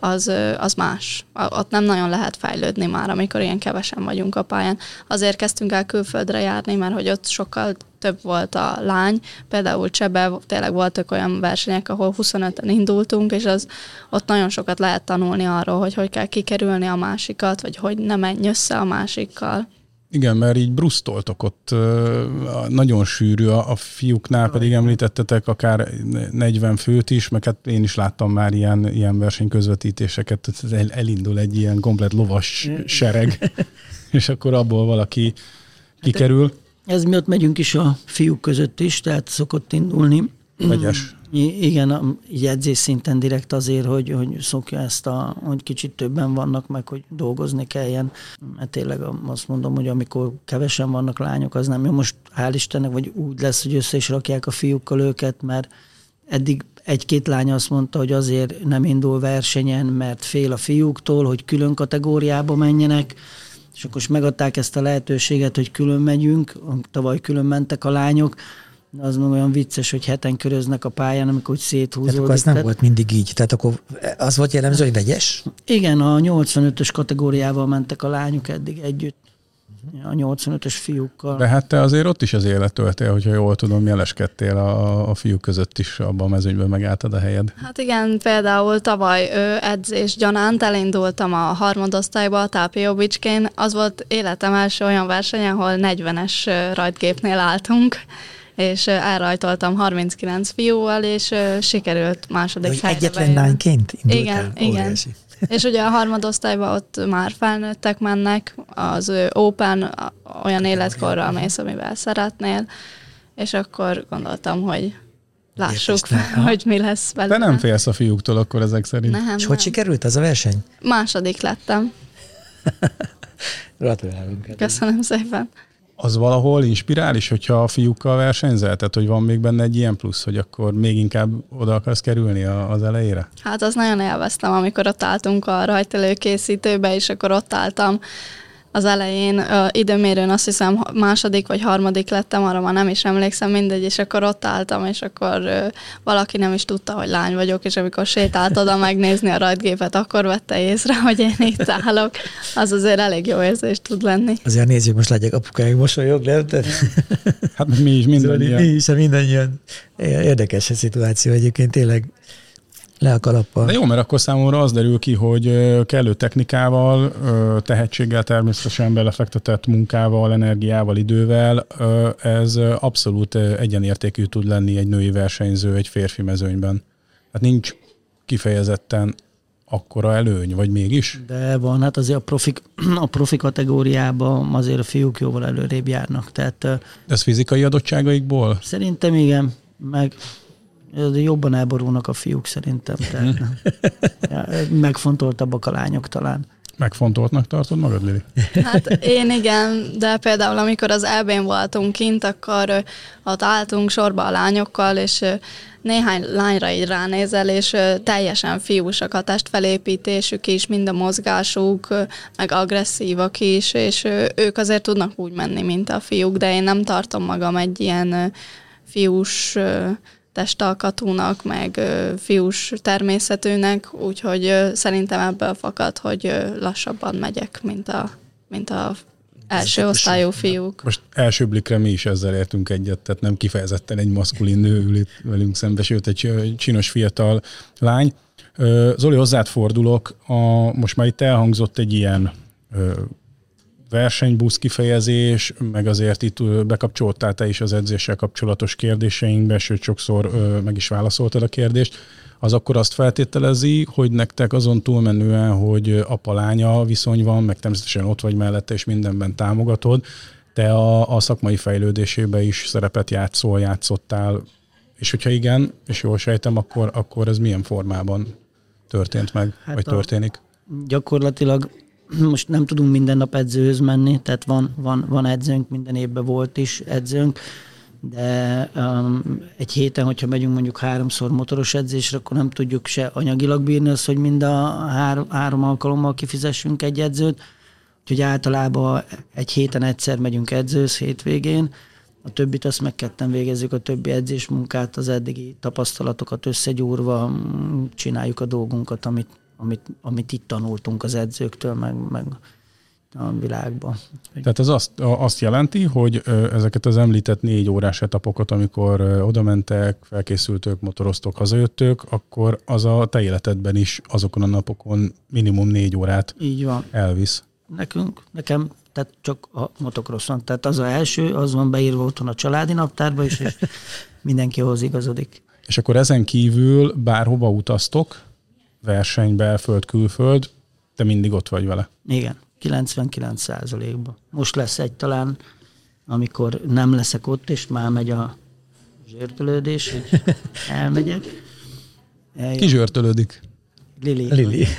az, az más. Ott nem nagyon lehet fejlődni már, amikor ilyen kevesen vagyunk a pályán. Azért kezdtünk el külföldre járni, mert hogy ott sokkal több volt a lány. Például Csebe tényleg voltak olyan versenyek, ahol 25-en indultunk, és az ott nagyon sokat lehet tanulni arról, hogy hogy kell kikerülni a másikat, vagy hogy ne menj össze a másikkal. Igen, mert így brusztoltok ott nagyon sűrű, a, a fiúknál pedig említettetek akár 40 főt is, meg hát én is láttam már ilyen, ilyen versenyközvetítéseket, el, elindul egy ilyen komplet lovas sereg, és akkor abból valaki kikerül. Ez miatt megyünk is a fiúk között is, tehát szokott indulni. Vegyes. Igen, a jegyzés szinten direkt azért, hogy, hogy szokja ezt, a, hogy kicsit többen vannak, meg hogy dolgozni kelljen. Mert tényleg azt mondom, hogy amikor kevesen vannak lányok, az nem jó. Most hál' Istennek, vagy úgy lesz, hogy össze is rakják a fiúkkal őket, mert eddig egy-két lány azt mondta, hogy azért nem indul versenyen, mert fél a fiúktól, hogy külön kategóriába menjenek, és akkor is megadták ezt a lehetőséget, hogy külön megyünk, tavaly külön mentek a lányok, az meg olyan vicces, hogy heten köröznek a pályán, amikor úgy széthúzódik. Tehát akkor az nem volt mindig így. Tehát akkor az volt jellemző, hogy vegyes? Igen, a 85-ös kategóriával mentek a lányok eddig együtt. A 85-ös fiúkkal. De hát te azért ott is az élet töltél, hogyha jól tudom, jeleskedtél a, a fiúk között is, abban a mezőnyben megálltad a helyed. Hát igen, például tavaly ő edzés gyanánt elindultam a harmadosztályba, a Tápióbicskén. Az volt életem első olyan verseny, ahol 40-es rajtgépnél álltunk és elrajtoltam 39 fiúval, és sikerült második helyre Egyetlen lányként indult Igen, el. igen. És ugye a harmadosztályban ott már felnőttek mennek, az Open olyan életkorra mész, amivel szeretnél, és akkor gondoltam, hogy lássuk, hogy mi lesz vele. Te nem félsz a fiúktól akkor ezek szerint. Nem, és nem. hogy sikerült az a verseny? Második lettem. Gratulálunk. Köszönöm szépen az valahol inspirális, hogyha a fiúkkal versenyzel? Tehát, hogy van még benne egy ilyen plusz, hogy akkor még inkább oda akarsz kerülni az elejére? Hát az nagyon élveztem, amikor ott álltunk a rajtelőkészítőbe, és akkor ott álltam az elején uh, időmérőn azt hiszem második vagy harmadik lettem, arra már nem is emlékszem, mindegy, és akkor ott álltam, és akkor uh, valaki nem is tudta, hogy lány vagyok, és amikor sétált oda megnézni a rajtgépet, akkor vette észre, hogy én itt állok. Az azért elég jó érzés tud lenni. Azért nézzük, most látják apukáink mosolyog, nem? Hát mi is mindannyian. Mi is, mindannyian. Érdekes a szituáció egyébként, tényleg le a kalappal. De jó, mert akkor számomra az derül ki, hogy kellő technikával, tehetséggel természetesen belefektetett munkával, energiával, idővel ez abszolút egyenértékű tud lenni egy női versenyző egy férfi mezőnyben. Hát nincs kifejezetten akkora előny, vagy mégis? De van, hát azért a profi, a profi kategóriában azért a fiúk jóval előrébb járnak. Tehát, ez fizikai adottságaikból? Szerintem igen, meg jobban elborulnak a fiúk szerintem. Tehát, megfontoltabbak a lányok talán. Megfontoltnak tartod magad, Lili? Hát én igen, de például amikor az elbén voltunk kint, akkor ott álltunk sorba a lányokkal, és néhány lányra így ránézel, és teljesen fiúsak a testfelépítésük is, mind a mozgásuk, meg agresszívak is, és ők azért tudnak úgy menni, mint a fiúk, de én nem tartom magam egy ilyen fiús testalkatúnak, meg fiús természetűnek, úgyhogy szerintem ebből fakad, hogy lassabban megyek, mint a, mint a első osztályú fiúk. Most első blikre mi is ezzel értünk egyet, tehát nem kifejezetten egy maszkulin nő ül itt velünk szembe, sőt egy csinos fiatal lány. Zoli, hozzád fordulok, a, most már itt elhangzott egy ilyen versenybusz kifejezés, meg azért itt bekapcsoltál te is az edzéssel kapcsolatos kérdéseinkbe, sőt sokszor meg is válaszoltad a kérdést, az akkor azt feltételezi, hogy nektek azon túlmenően, hogy apa-lánya viszony van, meg természetesen ott vagy mellette, és mindenben támogatod, te a, a szakmai fejlődésébe is szerepet játszol, játszottál, és hogyha igen, és jól sejtem, akkor, akkor ez milyen formában történt meg, hát vagy történik? Gyakorlatilag most nem tudunk minden nap edzőhöz menni, tehát van, van, van edzőnk, minden évben volt is edzőnk, de um, egy héten, hogyha megyünk mondjuk háromszor motoros edzésre, akkor nem tudjuk se anyagilag bírni azt, hogy mind a három, három alkalommal kifizessünk egy edzőt, úgyhogy általában egy héten egyszer megyünk edzőz hétvégén, a többit azt meg ketten végezzük, a többi edzés munkát, az eddigi tapasztalatokat összegyúrva csináljuk a dolgunkat, amit, amit, amit itt tanultunk az edzőktől, meg, meg a világban. Tehát ez azt, azt jelenti, hogy ezeket az említett négy órás etapokat, amikor oda mentek, felkészültök, motoroztok, hazajöttök, akkor az a te életedben is azokon a napokon minimum négy órát Így van. elvisz. Nekünk, nekem, tehát csak a motocrosson. Tehát az a első, az van beírva otthon a családi naptárba is, és mindenki ahhoz igazodik. És akkor ezen kívül bárhova utaztok, verseny, belföld, külföld, te mindig ott vagy vele. Igen, 99 százalékban. Most lesz egy talán, amikor nem leszek ott, és már megy a zsörtölődés, hogy elmegyek. Ki zsörtölődik? Lili. Lili.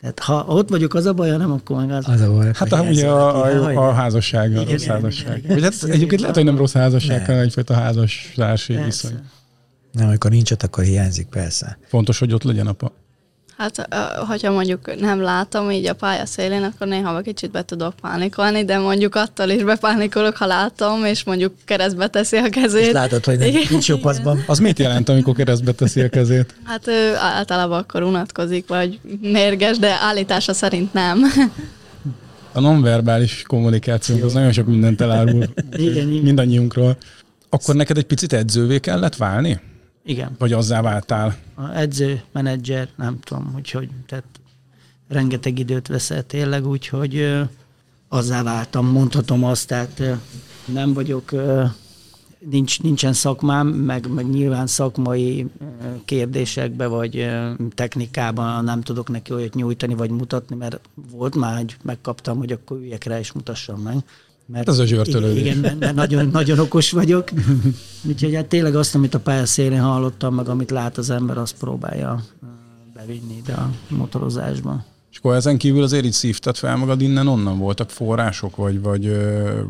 Tehát ha ott vagyok, az a baj, nem, akkor meg az. Az a baj. Hát a, ugye a, a, a házasság, a rossz házasság. Vagy hát egyébként lehet, hogy nem rossz házasság, hanem egyfajta házastársi viszony. Nem, amikor nincs ott, akkor hiányzik, persze. Fontos, hogy ott legyen apa. Hát, hogyha mondjuk nem látom így a pálya szélén, akkor néha kicsit be tudok pánikolni, de mondjuk attól is bepánikolok, ha látom, és mondjuk keresztbe teszi a kezét. És látod, hogy nem, nincs jó paszban. Az mit jelent, amikor keresztbe teszi a kezét? Hát ő általában akkor unatkozik, vagy mérges, de állítása szerint nem. A nonverbális kommunikációnk az nagyon sok mindent elárul mindannyiunkról. Akkor neked egy picit edzővé kellett válni? Igen. Vagy azzá váltál? A edző, menedzser, nem tudom, úgyhogy tehát rengeteg időt veszel tényleg, úgyhogy azzá váltam, mondhatom azt, tehát nem vagyok, nincs, nincsen szakmám, meg, meg nyilván szakmai kérdésekbe, vagy technikában nem tudok neki olyat nyújtani, vagy mutatni, mert volt már, hogy megkaptam, hogy akkor üljek rá és mutassam meg. Mert Ez a zsörtölődés. Igen, mert, mert nagyon, nagyon okos vagyok. Úgyhogy hát tényleg azt, amit a pályaszélén hallottam, meg amit lát az ember, azt próbálja bevinni ide a motorozásba. És akkor ezen kívül azért így szívtad fel magad innen, onnan voltak források, vagy, vagy,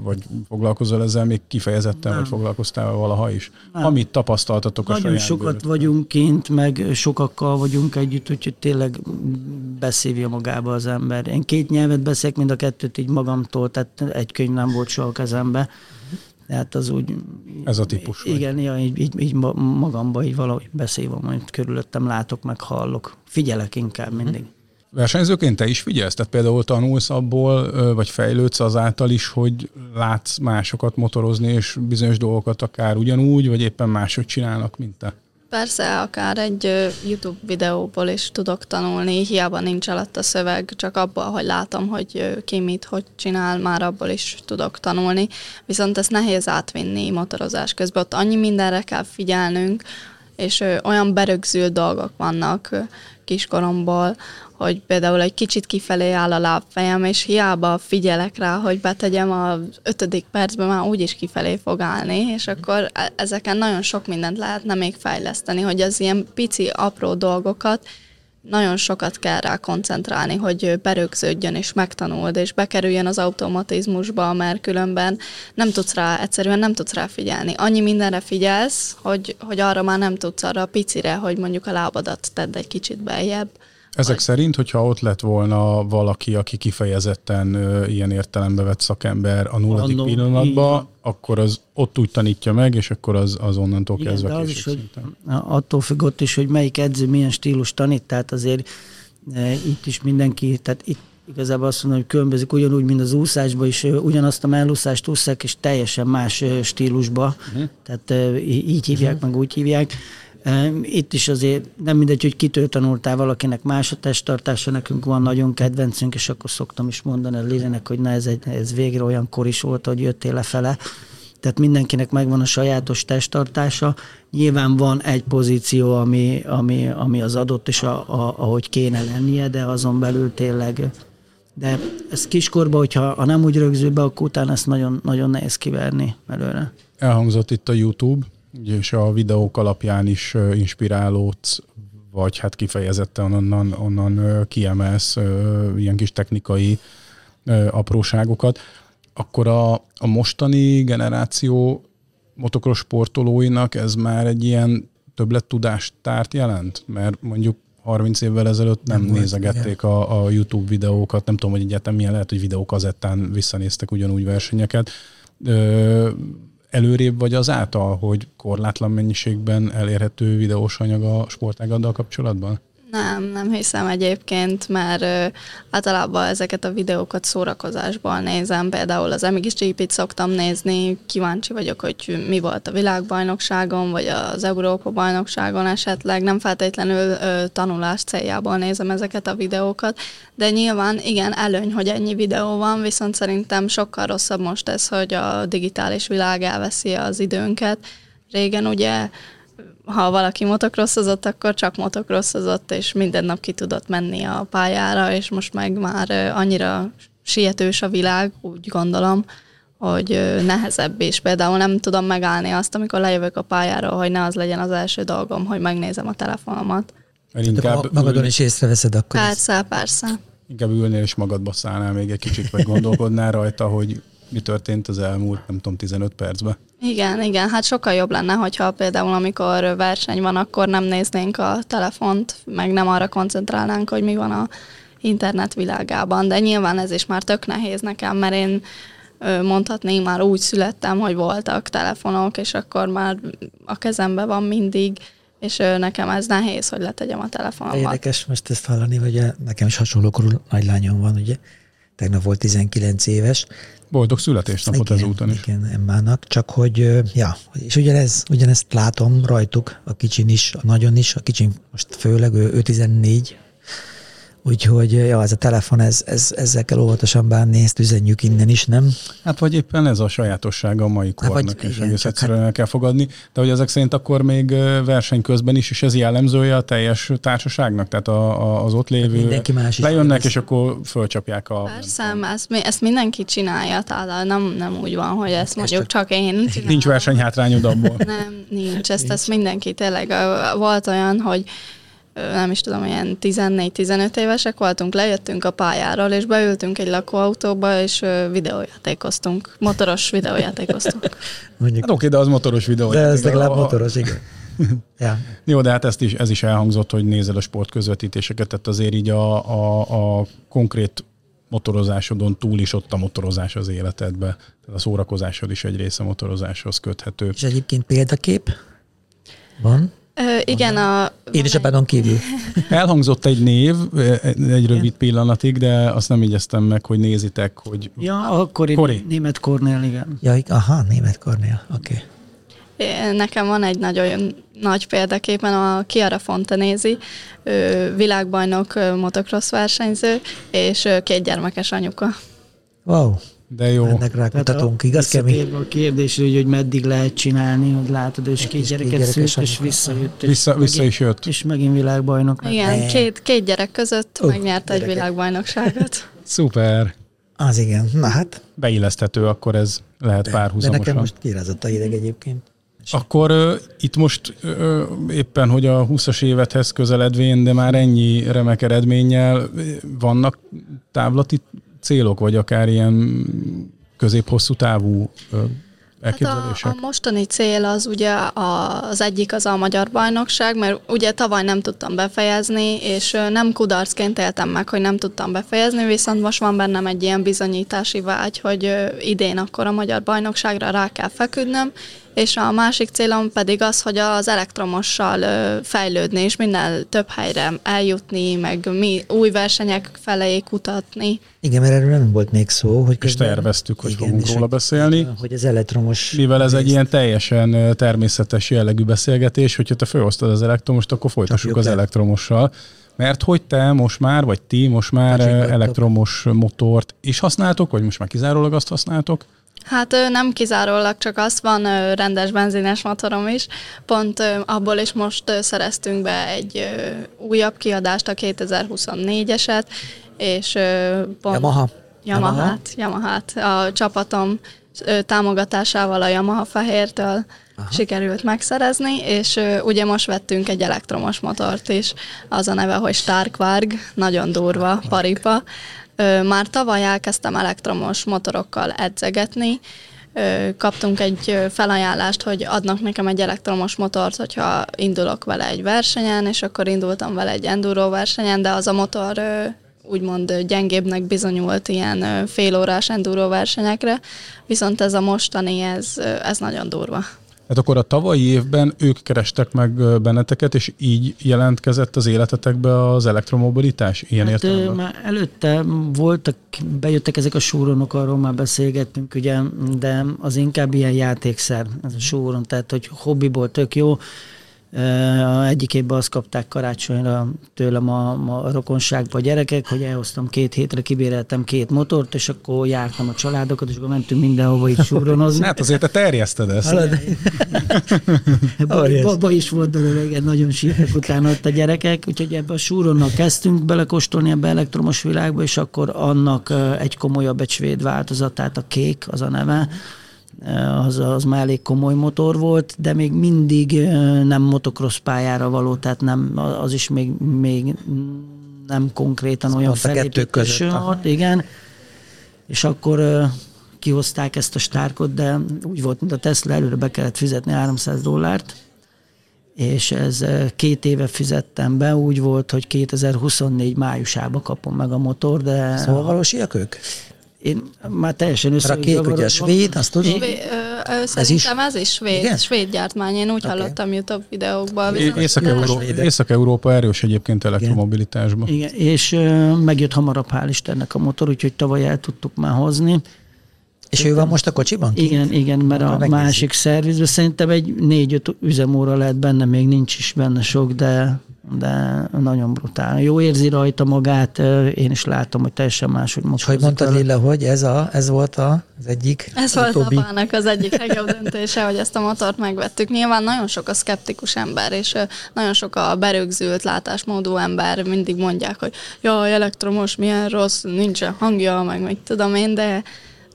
vagy foglalkozol ezzel még kifejezetten, Nem. vagy foglalkoztál valaha is? Nem. Amit tapasztaltatok Nagyon a saját sokat bőröt. vagyunk kint, meg sokakkal vagyunk együtt, úgyhogy tényleg beszívja magába az ember. Én két nyelvet beszélek, mind a kettőt így magamtól, tehát egy könyv nem volt soha a kezembe. Tehát az úgy... Ez a típus. Igen, ja, így, így, így magamba így valahogy beszélve, majd körülöttem látok, meg hallok. Figyelek inkább mindig. Versenyzőként te is figyelsz? Tehát például tanulsz abból, vagy fejlődsz azáltal is, hogy látsz másokat motorozni, és bizonyos dolgokat akár ugyanúgy, vagy éppen máshogy csinálnak, mint te? Persze, akár egy YouTube videóból is tudok tanulni, hiába nincs alatt a szöveg, csak abból, hogy látom, hogy ki mit, hogy csinál, már abból is tudok tanulni. Viszont ezt nehéz átvinni motorozás közben, ott annyi mindenre kell figyelnünk, és olyan berögzült dolgok vannak kiskoromból, hogy például egy kicsit kifelé áll a lábfejem, és hiába figyelek rá, hogy betegyem a ötödik percben, már úgyis kifelé fog állni, és akkor e- ezeken nagyon sok mindent lehetne még fejleszteni, hogy az ilyen pici, apró dolgokat nagyon sokat kell rá koncentrálni, hogy berögződjön és megtanuld, és bekerüljön az automatizmusba, mert különben nem tudsz rá, egyszerűen nem tudsz rá figyelni. Annyi mindenre figyelsz, hogy, hogy arra már nem tudsz arra a picire, hogy mondjuk a lábadat tedd egy kicsit beljebb. Ezek vagy... szerint, hogyha ott lett volna valaki, aki kifejezetten ö, ilyen értelembe vett szakember a nulladik pillanatban, akkor az ott úgy tanítja meg, és akkor az, az onnantól Igen, kezdve az is, hogy Attól függ ott is, hogy melyik edző milyen stílus tanít, tehát azért e, itt is mindenki, tehát itt igazából azt mondom, hogy különbözik ugyanúgy, mint az úszásban is, ugyanazt a mellúszást úszák, és teljesen más stílusba, uh-huh. tehát így hívják, uh-huh. meg úgy hívják. Itt is azért nem mindegy, hogy kitől tanultál valakinek más a testtartása, nekünk van nagyon kedvencünk, és akkor szoktam is mondani a Lilinek, hogy na ez, egy, ez végre olyan kor is volt, hogy jöttél lefele. Tehát mindenkinek megvan a sajátos testtartása. Nyilván van egy pozíció, ami, ami, ami az adott, és a, a, ahogy kéne lennie, de azon belül tényleg de ez kiskorban, hogyha ha nem úgy rögzül be, akkor utána ezt nagyon, nagyon nehéz kiverni belőle. Elhangzott itt a YouTube, és a videók alapján is inspirálódsz, vagy hát kifejezetten onnan, onnan kiemelsz ilyen kis technikai apróságokat, akkor a, a mostani generáció motokros sportolóinak ez már egy ilyen többlettudást jelent? Mert mondjuk 30 évvel ezelőtt nem, nem nézegették a, a YouTube videókat, nem tudom, hogy egyáltalán milyen lehet, hogy videókazettán visszanéztek ugyanúgy versenyeket. Ö, előrébb vagy az által, hogy korlátlan mennyiségben elérhető videós anyag a sportágaddal kapcsolatban? Nem, nem hiszem egyébként, mert ö, általában ezeket a videókat szórakozásból nézem. Például az MXGP-t szoktam nézni, kíváncsi vagyok, hogy mi volt a világbajnokságon, vagy az Európa-bajnokságon esetleg. Nem feltétlenül ö, tanulás céljából nézem ezeket a videókat, de nyilván igen, előny, hogy ennyi videó van, viszont szerintem sokkal rosszabb most ez, hogy a digitális világ elveszi az időnket. Régen ugye ha valaki motocrossozott, akkor csak motocrossozott, és minden nap ki tudott menni a pályára, és most meg már annyira sietős a világ, úgy gondolom, hogy nehezebb is. Például nem tudom megállni azt, amikor lejövök a pályáról, hogy ne az legyen az első dolgom, hogy megnézem a telefonomat. inkább magadon is észreveszed akkor. Persze, ezt. persze. Inkább ülnél és magadba szállnál még egy kicsit, vagy gondolkodnál rajta, hogy mi történt az elmúlt, nem tudom, 15 percben. Igen, igen, hát sokkal jobb lenne, hogyha például amikor verseny van, akkor nem néznénk a telefont, meg nem arra koncentrálnánk, hogy mi van a internet világában, de nyilván ez is már tök nehéz nekem, mert én mondhatnék, már úgy születtem, hogy voltak telefonok, és akkor már a kezembe van mindig, és nekem ez nehéz, hogy letegyem a telefonomat. Érdekes most ezt hallani, hogy nekem is hasonló korú nagylányom van, ugye, tegnap volt 19 éves, Boldog születésnapot igen, ezúton is. Igen, Emmának, csak hogy, ja, és ugyanez, ugyanezt látom rajtuk, a kicsin is, a nagyon is, a kicsin most főleg, ő, ő 14, Úgyhogy ja, ez a telefon, ez, ez, ezzel kell óvatosan bánni, ezt üzenjük innen is, nem? Hát vagy éppen ez a sajátossága a mai kornak, hát, és egész egyszerűen hát... el kell fogadni. De hogy ezek szerint akkor még verseny közben is, és ez jellemzője a teljes társaságnak? Tehát a, a, az ott lévő hát mindenki más is lejönnek, és akkor fölcsapják a... Persze, ezt, ezt mindenki csinálja, tehát nem, nem úgy van, hogy ezt mondjuk ez csak, csak én csinálom. Nincs versenyhátrányod abból. Nem, nincs. Ezt, nincs. ezt mindenki tényleg. Volt olyan, hogy nem is tudom, ilyen 14-15 évesek voltunk, lejöttünk a pályáról, és beültünk egy lakóautóba, és videójátékoztunk, motoros videójátékoztunk. Mondjuk. Hát oké, de az motoros videó. De ez legalább motoros, igen. ja. Jó, de hát ezt is, ez is elhangzott, hogy nézel a sportközvetítéseket, tehát azért így a, a, a konkrét motorozásodon túl is ott a motorozás az életedbe. Tehát a szórakozásod is egy része motorozáshoz köthető. És egyébként példakép van? Ö, igen, a... Édesapádon kívül. Elhangzott egy név, egy rövid pillanatig, de azt nem igyeztem meg, hogy nézitek, hogy... Ja, akkor Kori. német Kornél, igen. Ja, aha, német Kornél, oké. Okay. Nekem van egy nagyon nagy példaképen a Chiara Fontanézi, világbajnok motocross versenyző, és két gyermekes anyuka. Wow. De jó. Ennek rákutatunk, igaz kemény? a kérdés, hogy, hogy meddig lehet csinálni, hogy látod, és két gyereket szült, és visszajött. És vissza, vissza is jött. És megint világbajnok. Igen, két, két gyerek között uh, megnyert egy világbajnokságot. Szuper. Az igen, na hát. Beilleszthető, akkor ez lehet párhuzamosan. De nekem most kirázott a hideg egyébként. Akkor uh, itt most uh, éppen, hogy a 20-as évethez közeledvén, de már ennyi remek eredménnyel vannak távlati célok, vagy akár ilyen közép-hosszú távú elképzelések? Hát a, a mostani cél az ugye az egyik az a magyar bajnokság, mert ugye tavaly nem tudtam befejezni, és nem kudarcként éltem meg, hogy nem tudtam befejezni, viszont most van bennem egy ilyen bizonyítási vágy, hogy idén akkor a magyar bajnokságra rá kell feküdnöm, és a másik célom pedig az, hogy az elektromossal fejlődni, és minden több helyre eljutni, meg mi új versenyek felé kutatni. Igen, mert erről nem volt még szó. Hogy és terveztük, hogy igen, fogunk róla beszélni. Hogy az elektromos... Mivel ez részt... egy ilyen teljesen természetes jellegű beszélgetés, hogyha te főosztod az elektromost, akkor folytassuk Csapjuk az le. elektromossal. Mert hogy te most már, vagy ti most már elektromos motort is használtok, vagy most már kizárólag azt használtok? Hát nem kizárólag csak az, van rendes benzines motorom is. Pont abból is most szereztünk be egy újabb kiadást, a 2024-eset, és pont... Yamaha. Yamaha-t, Yamaha-t. A csapatom támogatásával a Yamaha Fehértől Aha. sikerült megszerezni, és ugye most vettünk egy elektromos motort is, az a neve, hogy Starkvarg, nagyon durva, paripa. Már tavaly elkezdtem elektromos motorokkal edzegetni, kaptunk egy felajánlást, hogy adnak nekem egy elektromos motort, hogyha indulok vele egy versenyen, és akkor indultam vele egy enduro versenyen, de az a motor úgymond gyengébbnek bizonyult ilyen félórás enduro versenyekre, viszont ez a mostani, ez, ez nagyon durva. Hát akkor a tavalyi évben ők kerestek meg benneteket, és így jelentkezett az életetekbe az elektromobilitás? Ilyen hát, értelemben? Már előtte voltak, bejöttek ezek a súronok, arról már beszélgettünk, ugye, de az inkább ilyen játékszer, ez a súron, tehát hogy hobbiból tök jó, egyik évben azt kapták karácsonyra tőlem a, a rokonságba a gyerekek, hogy elhoztam két hétre, kibéreltem két motort, és akkor jártam a családokat, és akkor mentünk mindenhova így súronozni. Hát azért te terjeszted ezt. Baba is volt belőle, nagyon sírtak utána ott a gyerekek, úgyhogy ebbe a súronnal kezdtünk belekóstolni ebbe elektromos világba, és akkor annak egy komolyabb, egy svéd változatát, a kék, az a neve, az, az már elég komoly motor volt, de még mindig nem motocross pályára való, tehát nem, az is még, még nem konkrétan Ezt olyan felépítés igen. És akkor kihozták ezt a stárkot, de úgy volt, mint a Tesla, előre be kellett fizetni 300 dollárt, és ez két éve fizettem be, úgy volt, hogy 2024 májusába kapom meg a motor, de... Szóval valósiak ők? Én már teljesen össze... A kék ugye svéd, azt tudom? Ez is? ez is svéd, Igen? svéd gyártmány. Én úgy okay. hallottam YouTube videókban. Észak-Európa, Észak-Európa erős egyébként elektromobilitásban. Igen, és megjött hamarabb, hál' Istennek a motor, úgyhogy tavaly el tudtuk már hozni. És ő van most a kocsiban? Kint? Igen, igen, mert a megnézzük. másik szervizben szerintem egy négy-öt üzemóra lehet benne, még nincs is benne sok, de de nagyon brutál. Jó érzi rajta magát, én is látom, hogy teljesen máshogy És hogy mondtad Lilla, hogy ez, a, ez volt a, az egyik? Ez volt utóbbi... apának az egyik legjobb döntése, hogy ezt a motort megvettük. Nyilván nagyon sok a szkeptikus ember, és nagyon sok a berögzült látásmódú ember, mindig mondják, hogy jaj, elektromos, milyen rossz, nincsen hangja, meg mit tudom én, de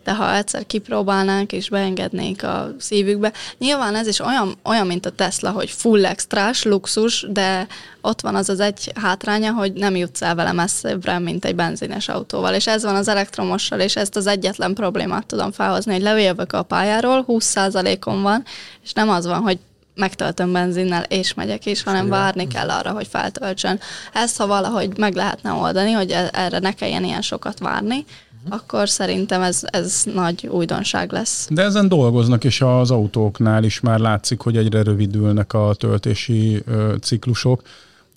de ha egyszer kipróbálnánk és beengednénk a szívükbe, nyilván ez is olyan, olyan mint a Tesla, hogy full extrás, luxus, de ott van az az egy hátránya, hogy nem jutsz el vele messzebbre, mint egy benzines autóval, és ez van az elektromossal, és ezt az egyetlen problémát tudom felhozni, hogy lejövök a pályáról, 20%-on van, és nem az van, hogy megtöltöm benzinnel, és megyek is, hanem várni kell arra, hogy feltöltsön. Ezt, ha valahogy meg lehetne oldani, hogy e- erre ne kelljen ilyen sokat várni, akkor szerintem ez, ez nagy újdonság lesz. De ezen dolgoznak, és az autóknál is már látszik, hogy egyre rövidülnek a töltési ö, ciklusok.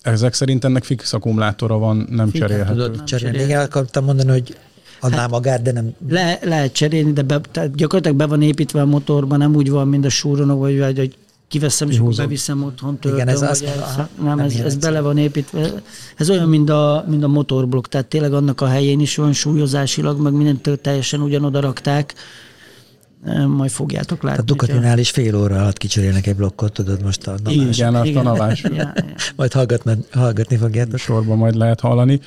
Ezek szerint ennek fix akkumulátora van, nem Fix, cserélhető. Tudod cserélni. Igen, akartam mondani, hogy adná hát, magát, de nem... Le, lehet cserélni, de be, tehát gyakorlatilag be van építve a motorban, nem úgy van, mint a súronok, vagy, vagy hogy kiveszem, és akkor beviszem otthon, töltöm. Igen, ez az- ez, aha, nem, nem ez, ez bele van építve. Ez olyan, mint a, mint a motorblokk, tehát tényleg annak a helyén is van súlyozásilag, meg mindentől teljesen ugyanoda rakták. Majd fogjátok látni. A Ducatinál is fél óra alatt kicserélnek egy blokkot, tudod most a navás. Igen, azt a navás. Majd hallgatni, hallgatni fogjátok. sorban majd lehet hallani.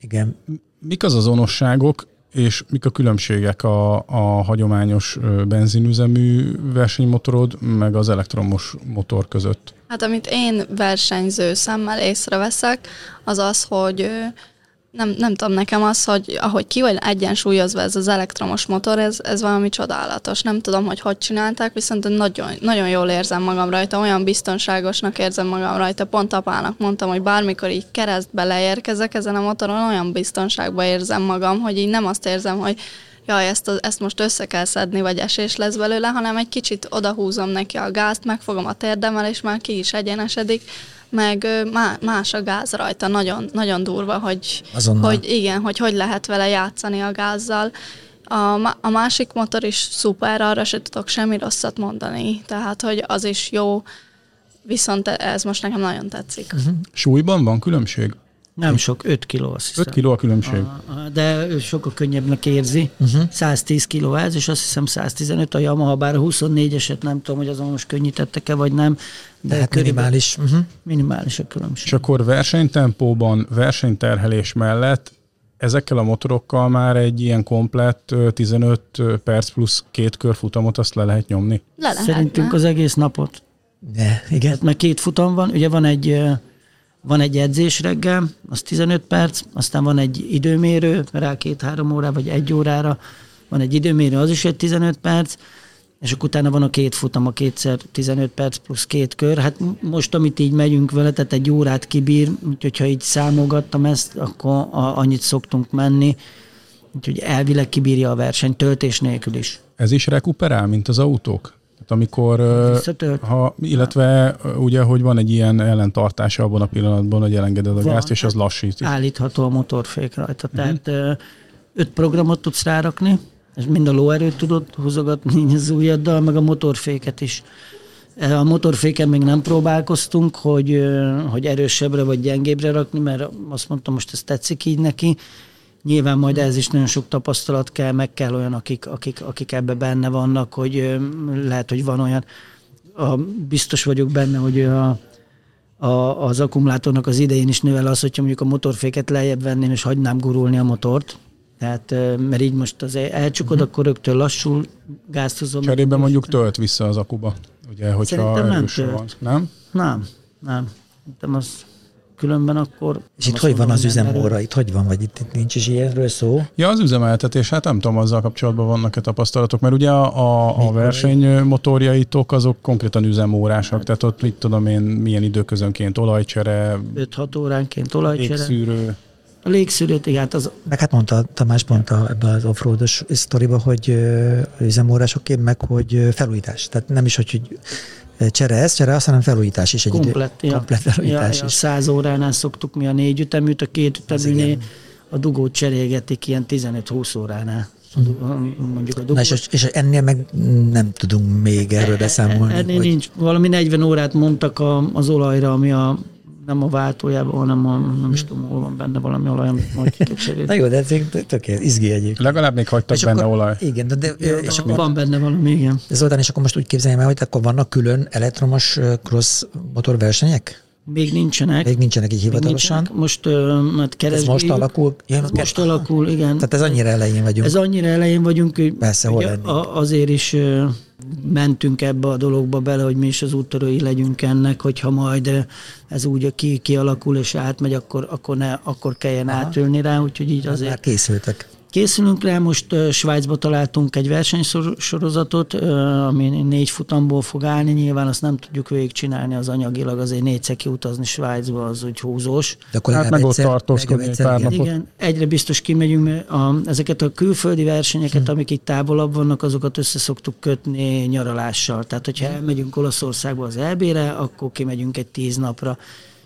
Igen. Mik az azonosságok, és mik a különbségek a, a hagyományos benzinüzemű versenymotorod, meg az elektromos motor között? Hát amit én versenyző szemmel észreveszek, az az, hogy nem, nem tudom, nekem az, hogy ahogy ki vagy egyensúlyozva ez az elektromos motor, ez, ez valami csodálatos. Nem tudom, hogy hogy csinálták, viszont nagyon, nagyon jól érzem magam rajta, olyan biztonságosnak érzem magam rajta. Pont apának mondtam, hogy bármikor így keresztbe leérkezek ezen a motoron, olyan biztonságban érzem magam, hogy így nem azt érzem, hogy jaj, ezt, a- ezt most össze kell szedni, vagy esés lesz belőle, hanem egy kicsit odahúzom neki a gázt, megfogom a térdemmel, és már ki is egyenesedik, meg más a gáz rajta, nagyon, nagyon durva, hogy, Azonnal. hogy igen, hogy hogy lehet vele játszani a gázzal. A, a másik motor is szuper, arra se tudok semmi rosszat mondani, tehát hogy az is jó, viszont ez most nekem nagyon tetszik. Uh-huh. Súlyban van különbség? Nem sok, 5 kiló azt hiszem. 5 kiló a különbség. Aha, De ő sokkal könnyebbnek érzi. Uh-huh. 110 kiló ez, és azt hiszem 115 a Yamaha, bár a 24-eset nem tudom, hogy azon most könnyítettek-e, vagy nem. De hát körülbelül minimális. Uh-huh. Minimális a különbség. És akkor versenytempóban, versenyterhelés mellett ezekkel a motorokkal már egy ilyen komplett ö, 15 perc plusz két kör futamot azt le lehet nyomni. Le lehetne. Szerintünk az egész napot. De, igen. Hát mert két futam van, ugye van egy, van egy edzés reggel, az 15 perc, aztán van egy időmérő, rá két-három óra, vagy egy órára, van egy időmérő, az is egy 15 perc, és akkor utána van a két futam, a kétszer 15 perc plusz két kör. Hát most, amit így megyünk vele, tehát egy órát kibír, úgyhogy ha így számolgattam ezt, akkor a, annyit szoktunk menni, úgyhogy elvileg kibírja a verseny töltés nélkül is. Ez is rekuperál, mint az autók? Tehát amikor, ha, illetve ugye, hogy van egy ilyen ellentartása abban a pillanatban, hogy elengeded a gázt, és az lassít. állítható a motorfék rajta. Tehát ö, öt programot tudsz rárakni, és mind a lóerőt tudod húzogatni az ujjaddal, meg a motorféket is. A motorféken még nem próbálkoztunk, hogy, hogy erősebbre vagy gyengébbre rakni, mert azt mondtam, most ez tetszik így neki. Nyilván majd ez is nagyon sok tapasztalat kell, meg kell olyan, akik, akik, akik ebbe benne vannak, hogy lehet, hogy van olyan, a, biztos vagyok benne, hogy a, a, az akkumulátornak az idején is növel az, hogyha mondjuk a motorféket lejjebb venném, és hagynám gurulni a motort. Tehát, mert így most az elcsukod, uh-huh. akkor rögtön lassul, gázt hozom. Cserébe mondjuk tölt vissza az akuba, ugye, hogyha Szerintem nem erős tölt. van. Nem? Nem, nem. Szerintem az különben akkor... És itt hogy van az üzemóra? Itt hogy van? Vagy itt, itt nincs is ilyenről szó? Ja, az üzemeltetés, hát nem tudom, azzal kapcsolatban vannak-e tapasztalatok, mert ugye a, a, a Mikor? versenymotorjaitok azok konkrétan üzemórásak, tehát ott mit tudom én, milyen időközönként olajcsere, 5-6 óránként olajcsere. égszűrő. A légszűrőt, igen, hát az Meg hát mondta Tamás pont a, ebben az offroados sztoriba, hogy ö, üzemórásoként meg, hogy felújítás. Tehát nem is, hogy, hogy csere ez, csere az, hanem felújítás is. Egy komplett, idő, ja. komplett felújítás ja, ja, is. 100 óránál szoktuk mi a négy üteműt, a két üteműnél a dugót cserélgetik ilyen 15-20 óránál. Mondjuk a Na dugót. és, és ennél meg nem tudunk még erről beszámolni. Ennél hogy- nincs. Valami 40 órát mondtak az olajra, ami a, nem a váltójában, hanem a, nem is tudom, hol van benne valami olaj, amit majd ki. Na jó, de ez tökéletes, izgi egyébként. Legalább még hagytak És benne akkor- olaj. Igen, de, de és akkor Van benne valami, igen. Zoltán, és akkor most úgy képzeljem el, hogy akkor vannak külön elektromos cross motor versenyek? Még nincsenek. Még nincsenek így hivatalosan. Nincsenek. Most, uh, mert keresgéljük. Ez most alakul? Ja, ez most alakul, igen. Tehát ez annyira elején vagyunk. Ez annyira elején vagyunk, hogy Persze, hol azért is uh, mentünk ebbe a dologba bele, hogy mi is az úttörői legyünk ennek, hogyha majd ez úgy ki, kialakul és átmegy, akkor, akkor, ne, akkor kelljen Aha. átülni rá, úgyhogy így hát azért... Már készültek. Készülünk rá, most Svájcba találtunk egy versenysorozatot, ami négy futamból fog állni, nyilván azt nem tudjuk végigcsinálni az anyagilag, azért négyszer kiutazni Svájcba, az úgy húzós. De akkor hát meg ott tartózkodni egy pár napot. Igen, egyre biztos kimegyünk, mert a, ezeket a külföldi versenyeket, hmm. amik itt távolabb vannak, azokat össze szoktuk kötni nyaralással. Tehát, hogyha elmegyünk Olaszországba az EB-re, akkor kimegyünk egy tíz napra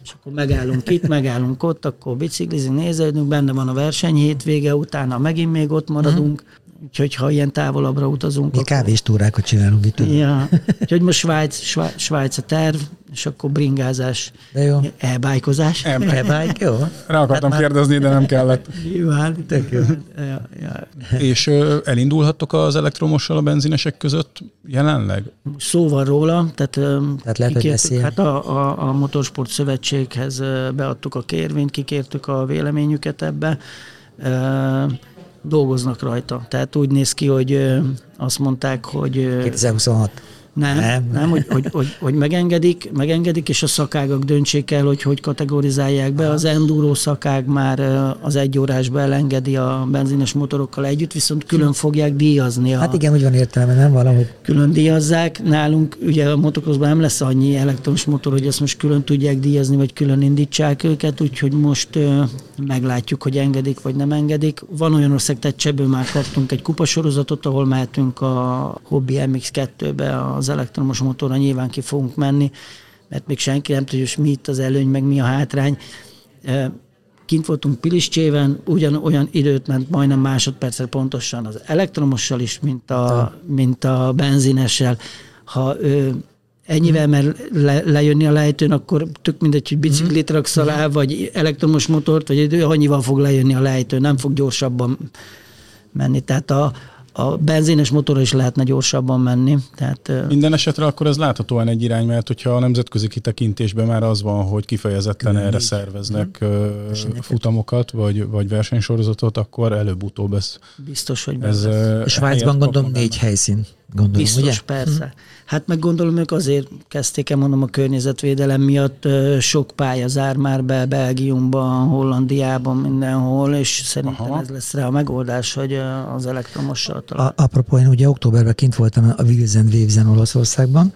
és akkor megállunk itt, megállunk ott, akkor biciklizünk, néződünk, benne van a verseny hétvége, utána megint még ott maradunk, mm. Úgyhogy ha ilyen távolabbra utazunk. Mi akkor... kávéstúrákat csinálunk itt. Ja, úgyhogy most Svájc, Svájc, Svájc a terv, és akkor bringázás, de jó. e-bájkozás. E-bike, jó. Rá akartam hát kérdezni, de nem kellett. Nyilván, tök jó. Ja, ja. És elindulhattok az elektromossal a benzinesek között jelenleg? Szó van róla, tehát, tehát lehet, hogy hát a, a, a Motorsport Szövetséghez beadtuk a kérvényt, kikértük a véleményüket ebbe dolgoznak rajta. Tehát úgy néz ki, hogy azt mondták, hogy... 2026. Nem, nem, nem hogy, hogy, hogy, hogy megengedik, megengedik, és a szakágak döntsék el, hogy hogy kategorizálják be. Az enduro szakág már az egyórásba elengedi a benzines motorokkal együtt, viszont külön fogják díjazni. A, hát igen, úgy van értelme, nem valahogy. Külön díjazzák. Nálunk ugye a motokroszban nem lesz annyi elektromos motor, hogy ezt most külön tudják díjazni, vagy külön indítsák őket, úgyhogy most meglátjuk, hogy engedik, vagy nem engedik. Van olyan ország, tehát Cseből már kaptunk egy kupasorozatot, ahol mehetünk a Hobby MX2-be, a az elektromos motorra nyilván ki fogunk menni, mert még senki nem tudja, hogy mi itt az előny, meg mi a hátrány. Kint voltunk Piliscsében, ugyanolyan időt ment majdnem másodpercre pontosan az elektromossal is, mint a, mint a benzinessel. Ha ő ennyivel mer le, lejönni a lejtőn, akkor tök mindegy, hogy biciklit raksz alá, vagy elektromos motort, vagy ő annyival fog lejönni a lejtőn, nem fog gyorsabban menni. Tehát a, a benzines motor is lehetne gyorsabban menni. Tehát, Minden esetre akkor ez láthatóan egy irány, mert hogyha a nemzetközi kitekintésben már az van, hogy kifejezetten erre így. szerveznek mm. futamokat, vagy, vagy versenysorozatot, akkor előbb-utóbb ez... Biztos, hogy ez, ez Svájcban gondolom négy helyszín. Gondolom, Biztos, ugye? persze. Mm. Hát meg gondolom, ők azért kezdték el mondom a környezetvédelem miatt sok pálya zár már be Belgiumban, Hollandiában, mindenhol, és szerintem Aha. ez lesz rá a megoldás, hogy az elektromossal talán. Apropó, én ugye októberben kint voltam a Wilzen Wavesen Olaszországban,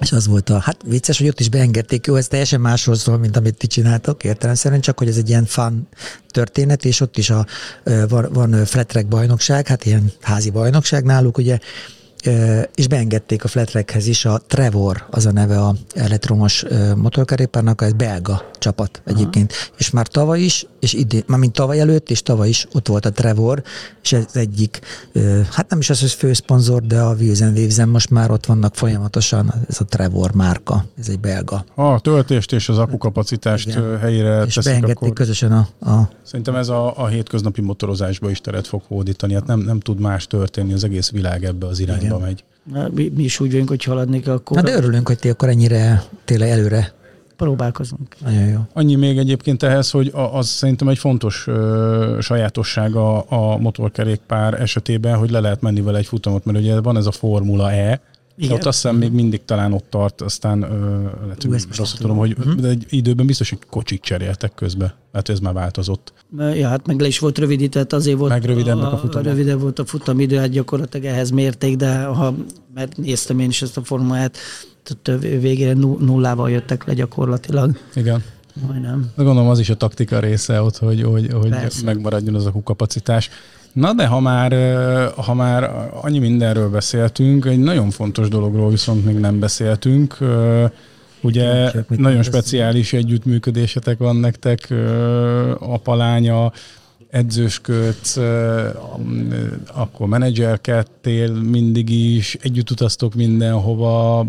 és az volt a, hát vicces, hogy ott is beengedték, jó, ez teljesen másról szól, mint amit ti csináltok, értelemszerűen, csak hogy ez egy ilyen fun történet, és ott is a, van, van flat bajnokság, hát ilyen házi bajnokság náluk, ugye és beengedték a Flatrekhez is a Trevor, az a neve a elektromos motorkerékpárnak, ez belga csapat egyébként. Aha. És már tavaly is, és idén, már mint tavaly előtt, és tavaly is ott volt a Trevor, és ez egyik, hát nem is az, hogy főszponzor, de a Wilson Waves most már ott vannak folyamatosan, ez a Trevor márka, ez egy belga. A töltést és az akukapacitást Igen. helyére és teszik, beengedték akkor... közösen a, a... Szerintem ez a, a hétköznapi motorozásba is teret fog hódítani, hát nem, nem tud más történni, az egész világ ebbe az irányba Igen. Megy. Mi, mi is úgy vagyunk, hogy haladni kell akkor. Na de örülünk, hogy ti akkor ennyire tényleg előre próbálkozunk. Nagyon jó. Annyi még egyébként ehhez, hogy az szerintem egy fontos ö, sajátossága a motorkerékpár esetében, hogy le lehet menni vele egy futamot, mert ugye van ez a Formula E, igen. ott azt hiszem még mindig talán ott tart, aztán ö, lehet, hogy rosszul tudom, hogy uh-huh. de egy időben biztos, hogy kocsik cseréltek közbe. Hát ez már változott. Ja, hát meg le is volt rövidített, azért volt meg a, a futam. Rövidebb volt a futamidő, hát gyakorlatilag ehhez mérték, de ha, mert néztem én is ezt a formát, tehát végére nullával jöttek le gyakorlatilag. Igen. Majdnem. De gondolom az is a taktika része ott, hogy, hogy, hogy megmaradjon az a kapacitás. Na de ha már, ha már annyi mindenről beszéltünk, egy nagyon fontos dologról viszont még nem beszéltünk. Ugye nagyon speciális együttműködésetek van nektek, apalánya, edzősködsz, akkor menedzserkedtél mindig is, együtt utaztok mindenhova,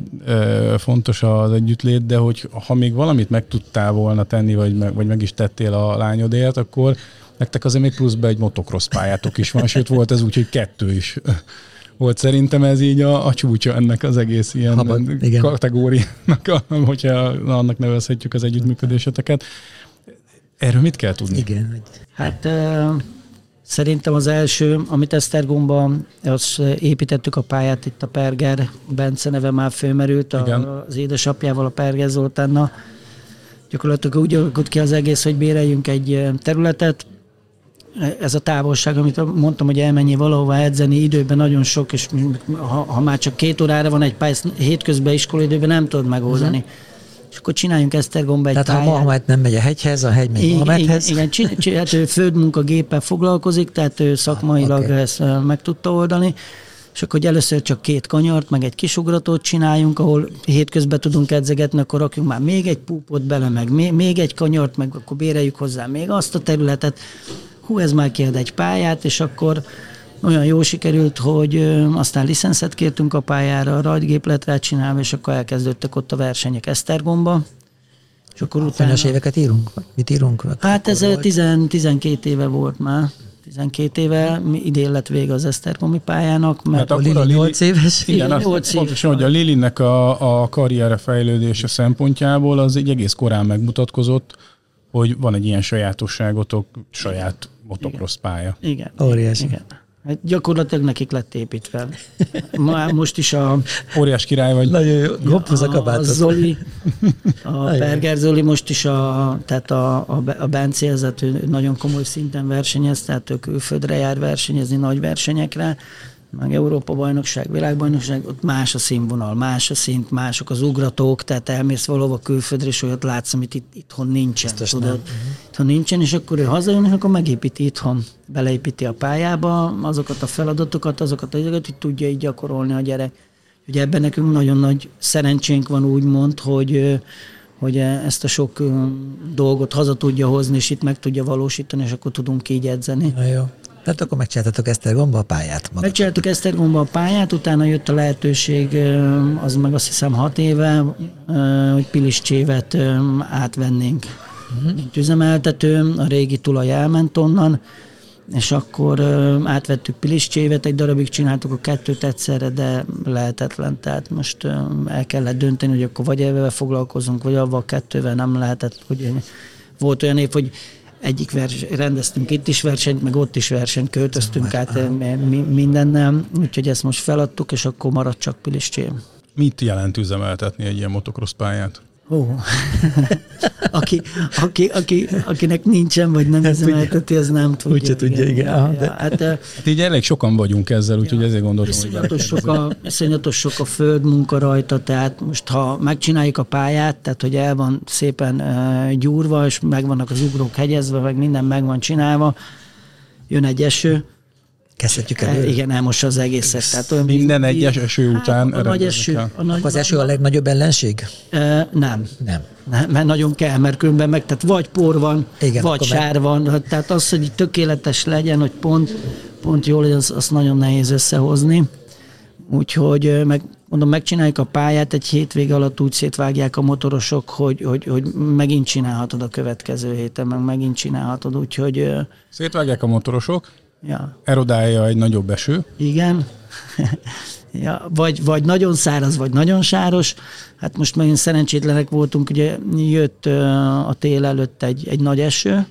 fontos az együttlét, de hogy ha még valamit meg tudtál volna tenni, vagy meg, vagy meg is tettél a lányodért, akkor nektek azért még pluszban egy motocross pályátok is van, sőt volt ez úgy, hogy kettő is volt szerintem ez így a, a csúcsa ennek az egész ilyen Habad, kategóriának, hogyha annak nevezhetjük az együttműködéseteket. Erről mit kell tudni? Igen. Hát Szerintem az első, amit Esztergomban, az építettük a pályát, itt a Perger Bence neve már fölmerült, a, az édesapjával, a Perger Zoltánnal. Gyakorlatilag úgy alakult ki az egész, hogy béreljünk egy területet, ez a távolság, amit mondtam, hogy elmenjél valahova edzeni, időben nagyon sok, és ha, ha már csak két órára van egy pálya, hétközben iskolaidőben nem tudod megoldani. Uh-huh és akkor csináljunk Esztergomba egy Tehát pályát. ha Mohamed nem megy a hegyhez, a hegy megy igen, Mohamedhez. Igen, igen csin, hát ő földmunkagéppel foglalkozik, tehát ő szakmailag okay. ezt meg tudta oldani, és akkor hogy először csak két kanyart, meg egy kisugratót csináljunk, ahol hétközben tudunk edzegetni, akkor rakjunk már még egy púpot bele, meg még, még egy kanyart, meg akkor béreljük hozzá még azt a területet. Hú, ez már kérd egy pályát, és akkor olyan jó sikerült, hogy aztán licenszet kértünk a pályára, rajtgép lett rá csinálva, és akkor elkezdődtek ott a versenyek Esztergomba. És akkor utána... éveket írunk? Mit írunk? Hát ez 10, 12 éve volt már. 12 éve, idén lett vége az Esztergomi pályának, mert hát a Lili 8 éves. Igen, igen 8 éves. Pontosan, hogy a Lilinek a, a karriere fejlődése szempontjából az egy egész korán megmutatkozott, hogy van egy ilyen sajátosságotok, saját motocross pálya. Igen. Óriási. Igen. Hát gyakorlatilag nekik lett építve. Ma, most is a... Óriás király vagy. Nagyon jó. a, a Zoli, a Perger Zoli most is a, tehát a, a, a ő nagyon komoly szinten versenyez, tehát ő külföldre jár versenyezni nagy versenyekre, meg Európa bajnokság, világbajnokság, ott más a színvonal, más a szint, mások az ugratók, tehát elmész valahova külföldre, és olyat látsz, amit itt, itthon nincsen. Biztos tudod? Nem. Itthon nincsen, és akkor ő hazajön, és akkor megépíti itthon, beleépíti a pályába azokat a feladatokat, azokat a dolgokat, hogy tudja így gyakorolni a gyerek. Ugye ebben nekünk nagyon nagy szerencsénk van úgymond, hogy hogy ezt a sok dolgot haza tudja hozni, és itt meg tudja valósítani, és akkor tudunk így edzeni. Na jó. Tehát akkor megcsináltatok Esztergomba a pályát? Magatok. Megcsináltuk Esztergomba a pályát, utána jött a lehetőség, az meg azt hiszem hat éve, hogy Piliscsévet átvennénk. Uh-huh. Mint üzemeltető, a régi tulaj elment onnan, és akkor átvettük Piliscsévet, egy darabig csináltuk a kettőt egyszerre, de lehetetlen. Tehát most el kellett dönteni, hogy akkor vagy ebben foglalkozunk, vagy avval a kettővel nem lehetett. Hogy volt olyan év, hogy egyik vers, rendeztünk itt is versenyt, meg ott is versenyt, költöztünk át eh, mindennel, úgyhogy ezt most feladtuk, és akkor maradt csak Piliscsém. Mit jelent üzemeltetni egy ilyen motocross pályát? Ó, aki, aki, aki, akinek nincsen, vagy nem üzemelteti, az nem tudja. Úgyse tudja, igen. igen. Ja, de... hát, hát így elég sokan vagyunk ezzel, úgyhogy ja, ezért gondolom, hogy sok a, iszonyatos sok a földmunka rajta, tehát most ha megcsináljuk a pályát, tehát hogy el van szépen uh, gyúrva, és megvannak az ugrók hegyezve, meg minden meg van csinálva, jön egy eső, Kezdhetjük el. Igen, elmossa az egészet. Tehát olyan Minden egyes eső hát, után a nagy eső, a nagy, az eső a legnagyobb ellenség? E, nem. Nem. nem. Mert nagyon kell, mert különben meg, tehát vagy por van, Igen, vagy sár meg... van. Tehát az, hogy tökéletes legyen, hogy pont, pont jól az, az nagyon nehéz összehozni. Úgyhogy meg, mondom, megcsináljuk a pályát, egy hétvége alatt úgy szétvágják a motorosok, hogy, hogy, hogy megint csinálhatod a következő héten, meg megint csinálhatod, úgyhogy... Szétvágják a motorosok? Ja. Erodálja egy nagyobb eső. Igen. ja, vagy, vagy nagyon száraz, vagy nagyon sáros. Hát most megint szerencsétlenek voltunk, ugye jött a tél előtt egy, egy nagy eső,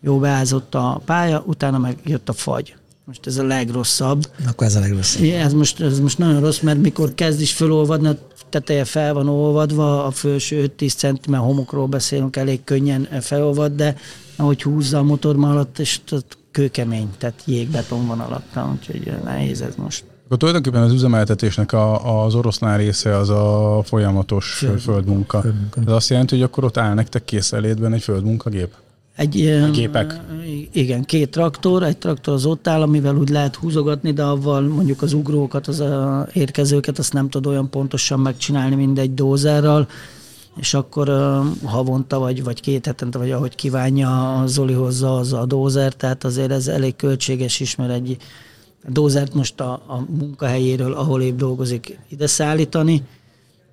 jó beázott a pálya, utána meg jött a fagy. Most ez a legrosszabb. Akkor ez a legrosszabb. Ja, ez most, ez most nagyon rossz, mert mikor kezd is fölolvadni, a teteje fel van olvadva, a felső 5-10 cm homokról beszélünk, elég könnyen felolvad, de ahogy húzza a motor alatt, és kőkemény, tehát jégbeton van alatta, úgyhogy nehéz ez most. Akkor tulajdonképpen az üzemeltetésnek a, az oroszlán része az a folyamatos Föld, földmunka. földmunka. Ez azt jelenti, hogy akkor ott áll nektek készelétben egy földmunkagép? Egy, a gépek? Igen, két traktor, egy traktor az ott áll, amivel úgy lehet húzogatni, de avval mondjuk az ugrókat, az a érkezőket, azt nem tud olyan pontosan megcsinálni, mint egy dózerral és akkor havonta vagy, vagy két hetente, vagy ahogy kívánja a Zoli hozza az a dózer, tehát azért ez elég költséges is, mert egy dózert most a, a munkahelyéről, ahol épp dolgozik, ide szállítani,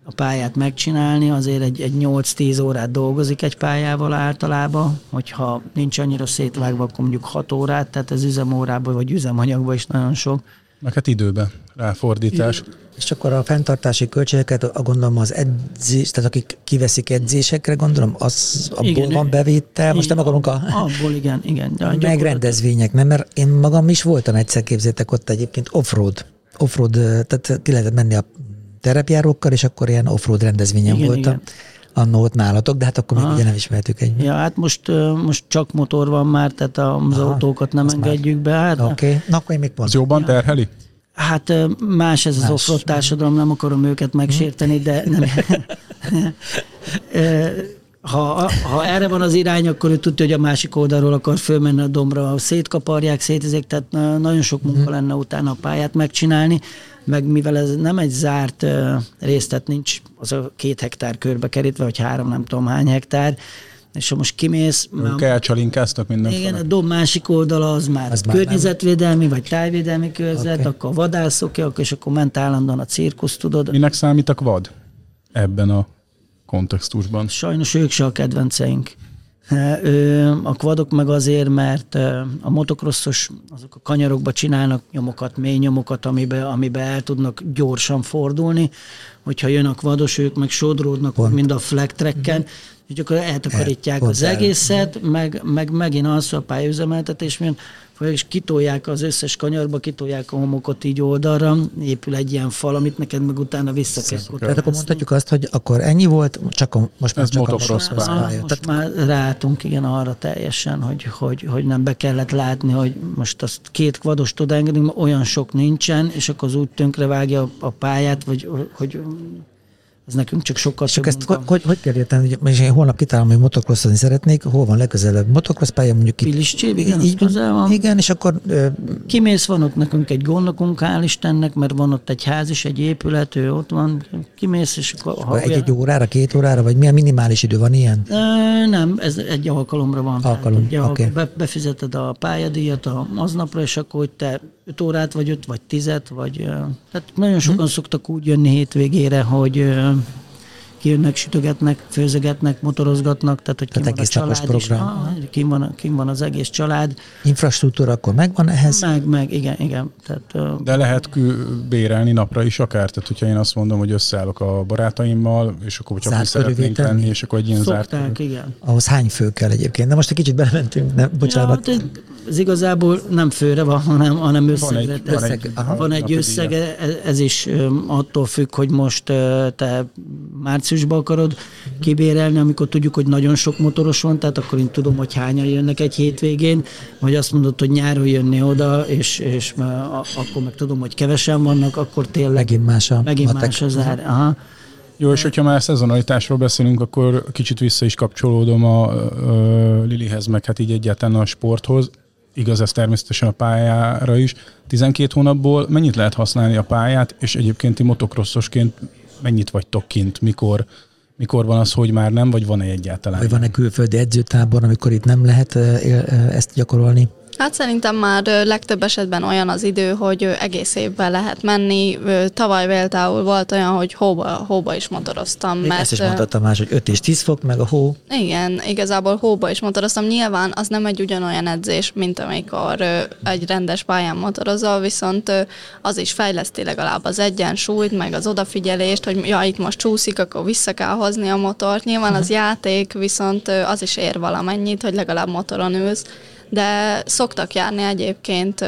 a pályát megcsinálni, azért egy, egy 8-10 órát dolgozik egy pályával általában, hogyha nincs annyira szétvágva, akkor mondjuk 6 órát, tehát ez üzemórában vagy üzemanyagban is nagyon sok. Meg hát időbe ráfordítás. Idő. És akkor a fenntartási költségeket, gondolom az edzés, tehát akik kiveszik edzésekre, gondolom, az abból igen, van bevétel. Most nem akarunk a... Abból, igen, igen. A megrendezvények, nem, mert én magam is voltam egyszer, képzétek ott egyébként offroad. Offroad, tehát ki lehetett menni a terepjárókkal, és akkor ilyen offroad rendezvényen igen, voltam. Igen annó ott nálatok, de hát akkor még ugye nem ismertük egy. Ja, hát most, most csak motor van már, tehát az Aha, autókat nem engedjük be. Hát, Oké, okay. na akkor én még pont. Az jobban terheli? Hát más ez az offroad társadalom, nem akarom őket megsérteni, de nem. ha, ha erre van az irány, akkor ő tudja, hogy a másik oldalról akar fölmenni a dombra, szétkaparják, szétizék, tehát nagyon sok munka mhm. lenne utána a pályát megcsinálni, meg mivel ez nem egy zárt rész, tehát nincs az a két hektár körbe kerítve, vagy három nem tudom hány hektár, és ha most kimész... Ők elcsalinkáztak mindenféle. Igen, a dob másik oldala az már az környezetvédelmi, már vagy tájvédelmi körzet, okay. akkor vadászok, és akkor ment állandóan a cirkusz, tudod. Minek számítak vad ebben a kontextusban? Sajnos ők se a kedvenceink. A kvadok meg azért, mert a motokrosszos azok a kanyarokba csinálnak nyomokat, mély nyomokat, amiben, amiben el tudnak gyorsan fordulni. Hogyha jön a kvados, ők meg sodródnak, Pont. mind a flag tracken, mm-hmm és akkor eltakarítják el, az egészet, meg, meg megint az a pályaüzemeltetés, mert és kitolják az összes kanyarba, kitolják a homokot így oldalra, épül egy ilyen fal, amit neked meg utána vissza kell Tehát akkor mondhatjuk azt, hogy akkor ennyi volt, csak a, most már csak a most, pálya. most már ráálltunk igen arra teljesen, hogy, hogy, hogy nem be kellett látni, hogy most azt két kvados tud engedni, olyan sok nincsen, és akkor az úgy tönkre vágja a pályát, vagy hogy ez nekünk csak sokkal Csak ezt hogy, hogy, hogy kell érteni, hogy én holnap kitálom, hogy motocrossozni szeretnék, hol van legközelebb motocross pálya, mondjuk itt. Piliscsé, igen, így, van. Igen, és akkor... Ö... Kimész, van ott nekünk egy gondokunk, hál' Istennek, mert van ott egy ház is, egy épület, ő ott van, kimész, és akkor... akkor egy, egy órára, két órára, vagy milyen minimális idő van ilyen? Ö, nem, ez egy alkalomra van. Alkalom, oké. Okay. Be, befizeted a pályadíjat aznapra, és akkor, hogy te 5 órát, vagy 5, vagy 10 vagy... Tehát nagyon sokan hmm. szoktak úgy jönni hétvégére, hogy kijönnek, sütögetnek, főzögetnek, motorozgatnak, tehát hogy tehát van a család program. Is, ah, kim, van, kim van az egész család. Infrastruktúra akkor megvan ehhez? Meg, meg, igen, igen. Tehát, De lehet bérelni napra is akár, tehát hogyha én azt mondom, hogy összeállok a barátaimmal, és akkor csak mi szeretnénk lenni, és akkor egy ilyen Szokták, zárt igen. Ahhoz hány fő kell egyébként? De most egy kicsit belementünk, nem, bocsánat. Ja, ez igazából nem főre van, hanem, hanem összegre. Van egy, van egy, aha, van egy összeg, ez is attól függ, hogy most te márciusban akarod kibérelni, amikor tudjuk, hogy nagyon sok motoros van, tehát akkor én tudom, hogy hányan jönnek egy hétvégén, vagy azt mondod, hogy nyáron jönni oda, és, és akkor meg tudom, hogy kevesen vannak, akkor tényleg megint más a megint más az ár. Aha. Jó, és hogyha már szezonalitásról beszélünk, akkor kicsit vissza is kapcsolódom a, a Lilihez, meg hát így egyáltalán a sporthoz igaz ez természetesen a pályára is. 12 hónapból mennyit lehet használni a pályát, és egyébként ti motokrosszosként mennyit vagytok kint, mikor, mikor van az, hogy már nem, vagy van-e egyáltalán? Vagy van-e külföldi edzőtábor, amikor itt nem lehet ezt gyakorolni? Hát szerintem már legtöbb esetben olyan az idő, hogy egész évben lehet menni. Tavaly például volt olyan, hogy hóba, hóba is motoroztam. Mert, ezt is mondhattam más, hogy 5 és 10 fok, meg a hó. Igen, igazából hóba is motoroztam. Nyilván az nem egy ugyanolyan edzés, mint amikor egy rendes pályán motorozol, viszont az is fejleszti legalább az egyensúlyt, meg az odafigyelést, hogy ja, itt most csúszik, akkor vissza kell hozni a motort. Nyilván az uh-huh. játék, viszont az is ér valamennyit, hogy legalább motoron ülsz de szoktak járni egyébként,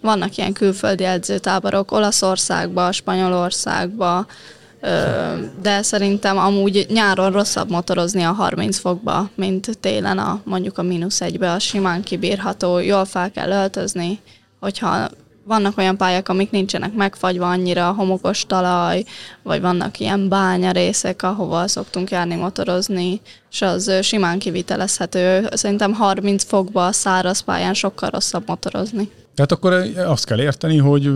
vannak ilyen külföldi edzőtáborok Olaszországba, Spanyolországba, de szerintem amúgy nyáron rosszabb motorozni a 30 fokba, mint télen a mondjuk a mínusz egybe, a simán kibírható, jól fel kell öltözni, hogyha vannak olyan pályák, amik nincsenek megfagyva annyira, homokos talaj, vagy vannak ilyen bánya részek, ahova szoktunk járni motorozni, és az simán kivitelezhető. Szerintem 30 fokba száraz pályán sokkal rosszabb motorozni. Tehát akkor azt kell érteni, hogy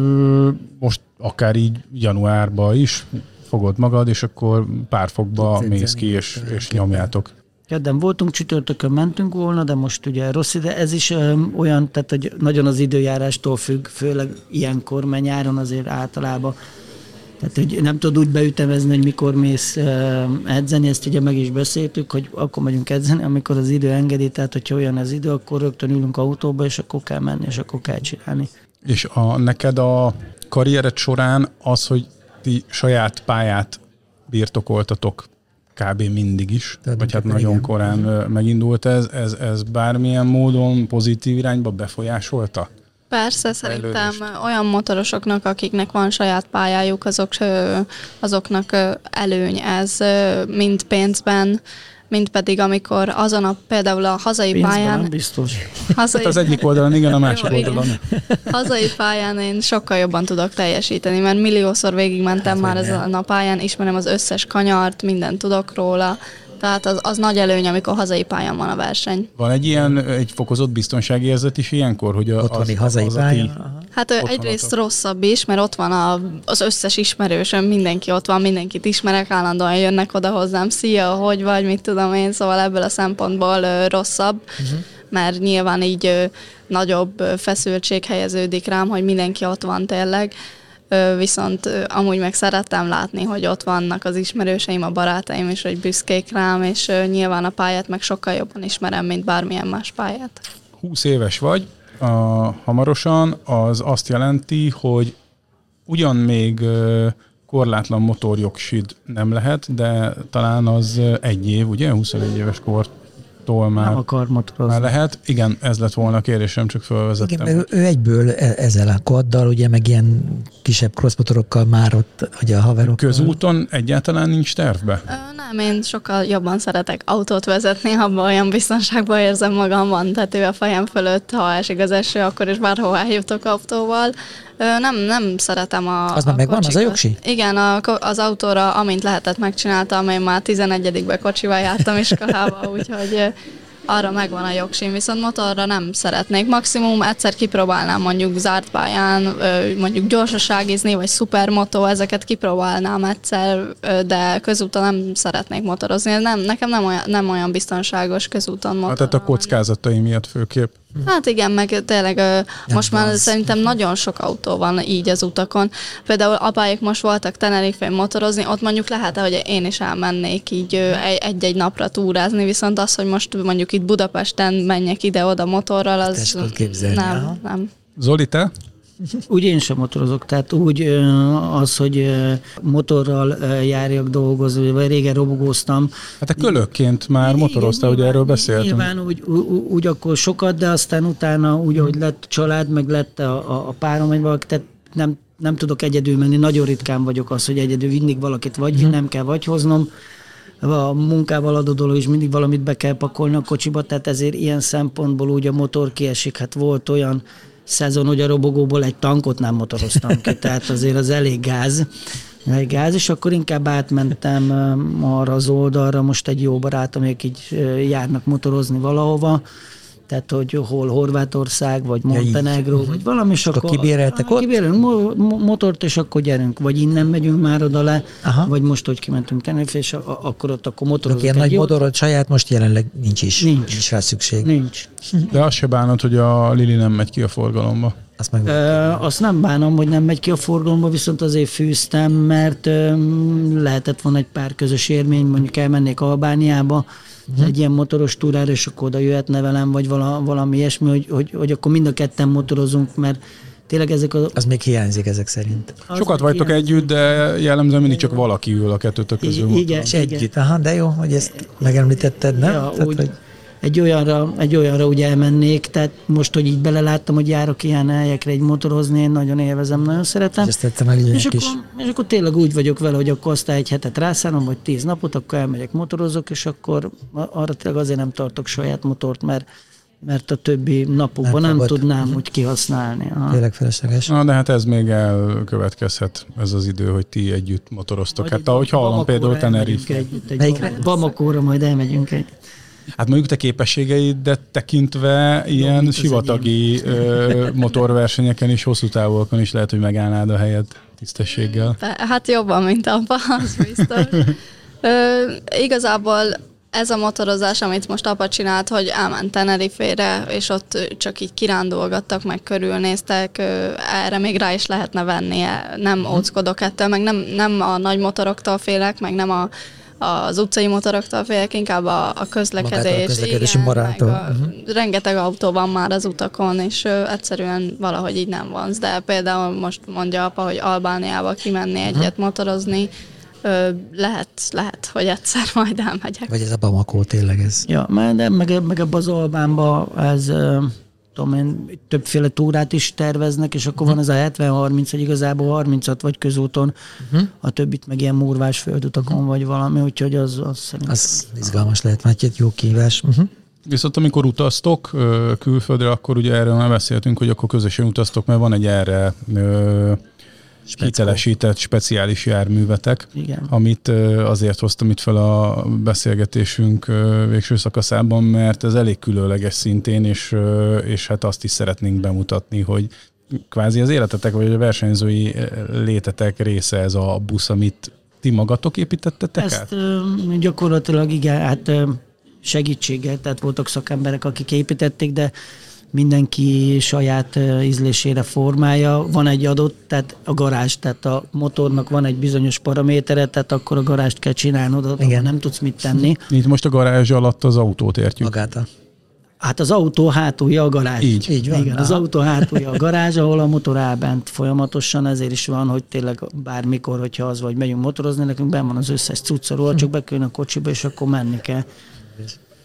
most akár így januárban is fogod magad, és akkor pár fokba mész ki, és, és nyomjátok. Kedden voltunk, csütörtökön mentünk volna, de most ugye rossz ide, ez is öm, olyan, tehát hogy nagyon az időjárástól függ, főleg ilyenkor, mert nyáron azért általában tehát, hogy nem tudod úgy beütemezni, hogy mikor mész edzeni, ezt ugye meg is beszéltük, hogy akkor megyünk edzeni, amikor az idő engedi, tehát hogyha olyan az idő, akkor rögtön ülünk autóba, és akkor kell menni, és akkor kell csinálni. És a, neked a karriered során az, hogy ti saját pályát birtokoltatok kb. mindig is, Tehát vagy hát nagyon igen. korán megindult ez, ez, ez bármilyen módon pozitív irányba befolyásolta? Persze, szerintem olyan motorosoknak, akiknek van saját pályájuk, azok, azoknak előny ez, mind pénzben, mint pedig amikor azon a például a hazai Pénzben pályán... Nem biztos. Hazai... Hát az egyik oldalon, igen, a másik Jó, oldalon. Igen. Hazai pályán én sokkal jobban tudok teljesíteni, mert milliószor végigmentem hát, már ezen a pályán, ismerem az összes kanyart, mindent tudok róla, tehát az, az nagy előny, amikor hazai pályán van a verseny. Van egy ilyen, egy fokozott biztonsági érzet is ilyenkor, hogy a, Otthoni az, hazai pályán? Hát ott egyrészt rosszabb is, mert ott van a, az összes ismerősöm, mindenki ott van, mindenkit ismerek, állandóan jönnek oda hozzám, szia, hogy vagy, mit tudom én, szóval ebből a szempontból ö, rosszabb, uh-huh. mert nyilván így ö, nagyobb feszültség helyeződik rám, hogy mindenki ott van tényleg, viszont amúgy meg szerettem látni, hogy ott vannak az ismerőseim, a barátaim, és hogy büszkék rám, és nyilván a pályát meg sokkal jobban ismerem, mint bármilyen más pályát. 20 éves vagy, a, hamarosan az azt jelenti, hogy ugyan még korlátlan motorjogsid nem lehet, de talán az egy év, ugye? 21 éves kort tól már, nem akar motorozni. Már lehet. Igen, ez lett volna a kérdésem, csak felvezettem. Igen, ő, ő egyből e- ezzel a koddal, ugye, meg ilyen kisebb crossmotorokkal már ott, ugye a haverok. Közúton egyáltalán nincs tervbe? Nem, én sokkal jobban szeretek autót vezetni, abban olyan biztonságban érzem magamban, tető a fejem fölött, ha esik az eső, akkor is bárhová jutok autóval. Nem, nem szeretem a Az már megvan, az a jogsi? Igen, a, az autóra, amint lehetett, megcsináltam, én már 11 kocsival jártam iskolába, úgyhogy arra megvan a jogsim, viszont motorra nem szeretnék. Maximum egyszer kipróbálnám mondjuk zárt pályán, mondjuk gyorsaságizni, vagy szupermotó, ezeket kipróbálnám egyszer, de közúton nem szeretnék motorozni. Nem, nekem nem olyan, nem olyan biztonságos közúton motorozni. Hát tehát a kockázatai miatt főképp. Hát igen, meg tényleg nem most már az. szerintem nagyon sok autó van így az utakon. Például apáik most voltak tenerife motorozni, ott mondjuk lehet, hogy én is elmennék így egy-egy napra túrázni, viszont az, hogy most mondjuk itt Budapesten menjek ide-oda motorral, az nem, nem. Zoli, te? Úgy én sem motorozok, tehát úgy az, hogy motorral járjak dolgozni, vagy régen robogóztam. Hát a kölökként már motoroztál, hogy erről beszéltünk. Nyilván úgy, úgy, akkor sokat, de aztán utána úgy, hogy lett család, meg lett a, a, a párom, vagy valaki, tehát nem, nem tudok egyedül menni, nagyon ritkán vagyok az, hogy egyedül vinnig valakit vagy hmm. nem kell vagy hoznom, a munkával adódó is mindig valamit be kell pakolni a kocsiba, tehát ezért ilyen szempontból úgy a motor kiesik. Hát volt olyan szezon, hogy a robogóból egy tankot nem motoroztam ki, tehát azért az elég gáz. Elég gáz, és akkor inkább átmentem arra az oldalra, most egy jó barátom, amik így járnak motorozni valahova, tehát hogy hol Horvátország, vagy Montenegro, ja, vagy valami, és akkor, akkor kibéreltek ott? Kibérelünk mo- motort, és akkor gyerünk, vagy innen megyünk már oda le, Aha. vagy most, hogy kimentünk Tenerife, és a- akkor ott akkor motorozunk. Ilyen nagy motorod saját most jelenleg nincs is. Nincs. Nincs rá szükség. Nincs. De azt se bánod, hogy a Lili nem megy ki a forgalomba. Azt, meg ö, azt nem bánom, hogy nem megy ki a forgalomba, viszont azért fűztem, mert ö, lehetett volna egy pár közös élmény, mondjuk elmennék Albániába, uh-huh. egy ilyen motoros túrára, és akkor oda jöhetne velem, vagy vala, valami ilyesmi, hogy, hogy, hogy akkor mind a ketten motorozunk, mert tényleg ezek a... Az még hiányzik ezek szerint. Az Sokat vagytok hiányzik. együtt, de jellemzően mindig csak valaki ül a kettőtök közül. I- igen, és együtt, aha, de jó, hogy ezt megemlítetted, nem? Ja, Tehát, úgy, hogy egy olyanra, egy olyanra ugye elmennék, tehát most, hogy így beleláttam, hogy járok ilyen helyekre egy motorozni, én nagyon élvezem, nagyon szeretem. És, ezt meg és, akkor, és akkor tényleg úgy vagyok vele, hogy akkor azt egy hetet rászállom, vagy tíz napot, akkor elmegyek motorozok, és akkor arra tényleg azért nem tartok saját motort, mert mert a többi napokban nem, nem tudnám úgy kihasználni. Tényleg felesleges. Na, de hát ez még elkövetkezhet, ez az idő, hogy ti együtt motoroztok. Vagy hát ahogy hallom például Tenerife. Bamakóra majd elmegyünk egy. Hát mondjuk te képességeidet tekintve ilyen Jó, sivatagi ö, motorversenyeken és hosszú távolokon is lehet, hogy megállnád a helyet tisztességgel. Hát jobban, mint abban, az biztos. Ö, igazából ez a motorozás, amit most apa csinált, hogy elment Tenerife-re, és ott csak így kirándolgattak, meg körülnéztek, erre még rá is lehetne venni, nem óckodok ettől, meg nem, nem a nagy motoroktól félek, meg nem a az utcai motoroktól félek, inkább a, a közlekedés. Magától a közlekedési moráltól. meg A, rengeteg autó van már az utakon, és ö, egyszerűen valahogy így nem vonz. De például most mondja apa, hogy Albániába kimenni egyet motorozni, ö, lehet, lehet, hogy egyszer majd elmegyek. Vagy ez a Bamako tényleg ez. Ja, mert de, meg, meg ebbe az Albánba ez ö, tudom én, többféle túrát is terveznek, és akkor van ez a 70-30, hogy igazából 36 vagy közúton, uh-huh. a többit meg ilyen murvás földutakon vagy valami, úgyhogy az, az szerintem... Az izgalmas lehet, már egy jó kívás. Uh-huh. Viszont amikor utaztok külföldre, akkor ugye erről már beszéltünk, hogy akkor közösen utaztok, mert van egy erre ö, hitelesített speciális járművetek, Igen. amit azért hoztam itt fel a beszélgetésünk végső szakaszában, mert ez elég különleges szintén, és, és hát azt is szeretnénk bemutatni, hogy kvázi az életetek, vagy a versenyzői létetek része ez a busz, amit ti magatok építettetek Ezt át? gyakorlatilag igen, hát ö, segítséggel, tehát voltak szakemberek, akik építették, de mindenki saját ízlésére formája. Van egy adott, tehát a garázs, tehát a motornak van egy bizonyos paramétere, tehát akkor a garást kell csinálnod, ott Igen. nem tudsz mit tenni. Itt most a garázs alatt az autót értjük. Magát a... Hát az autó hátulja a garázs. Így. Így van. Igen, az autó hátulja a garázs, ahol a motor áll bent folyamatosan, ezért is van, hogy tényleg bármikor, hogyha az vagy megyünk motorozni, nekünk benn van az összes cuccaról, csak bekülön a kocsiba, és akkor menni kell.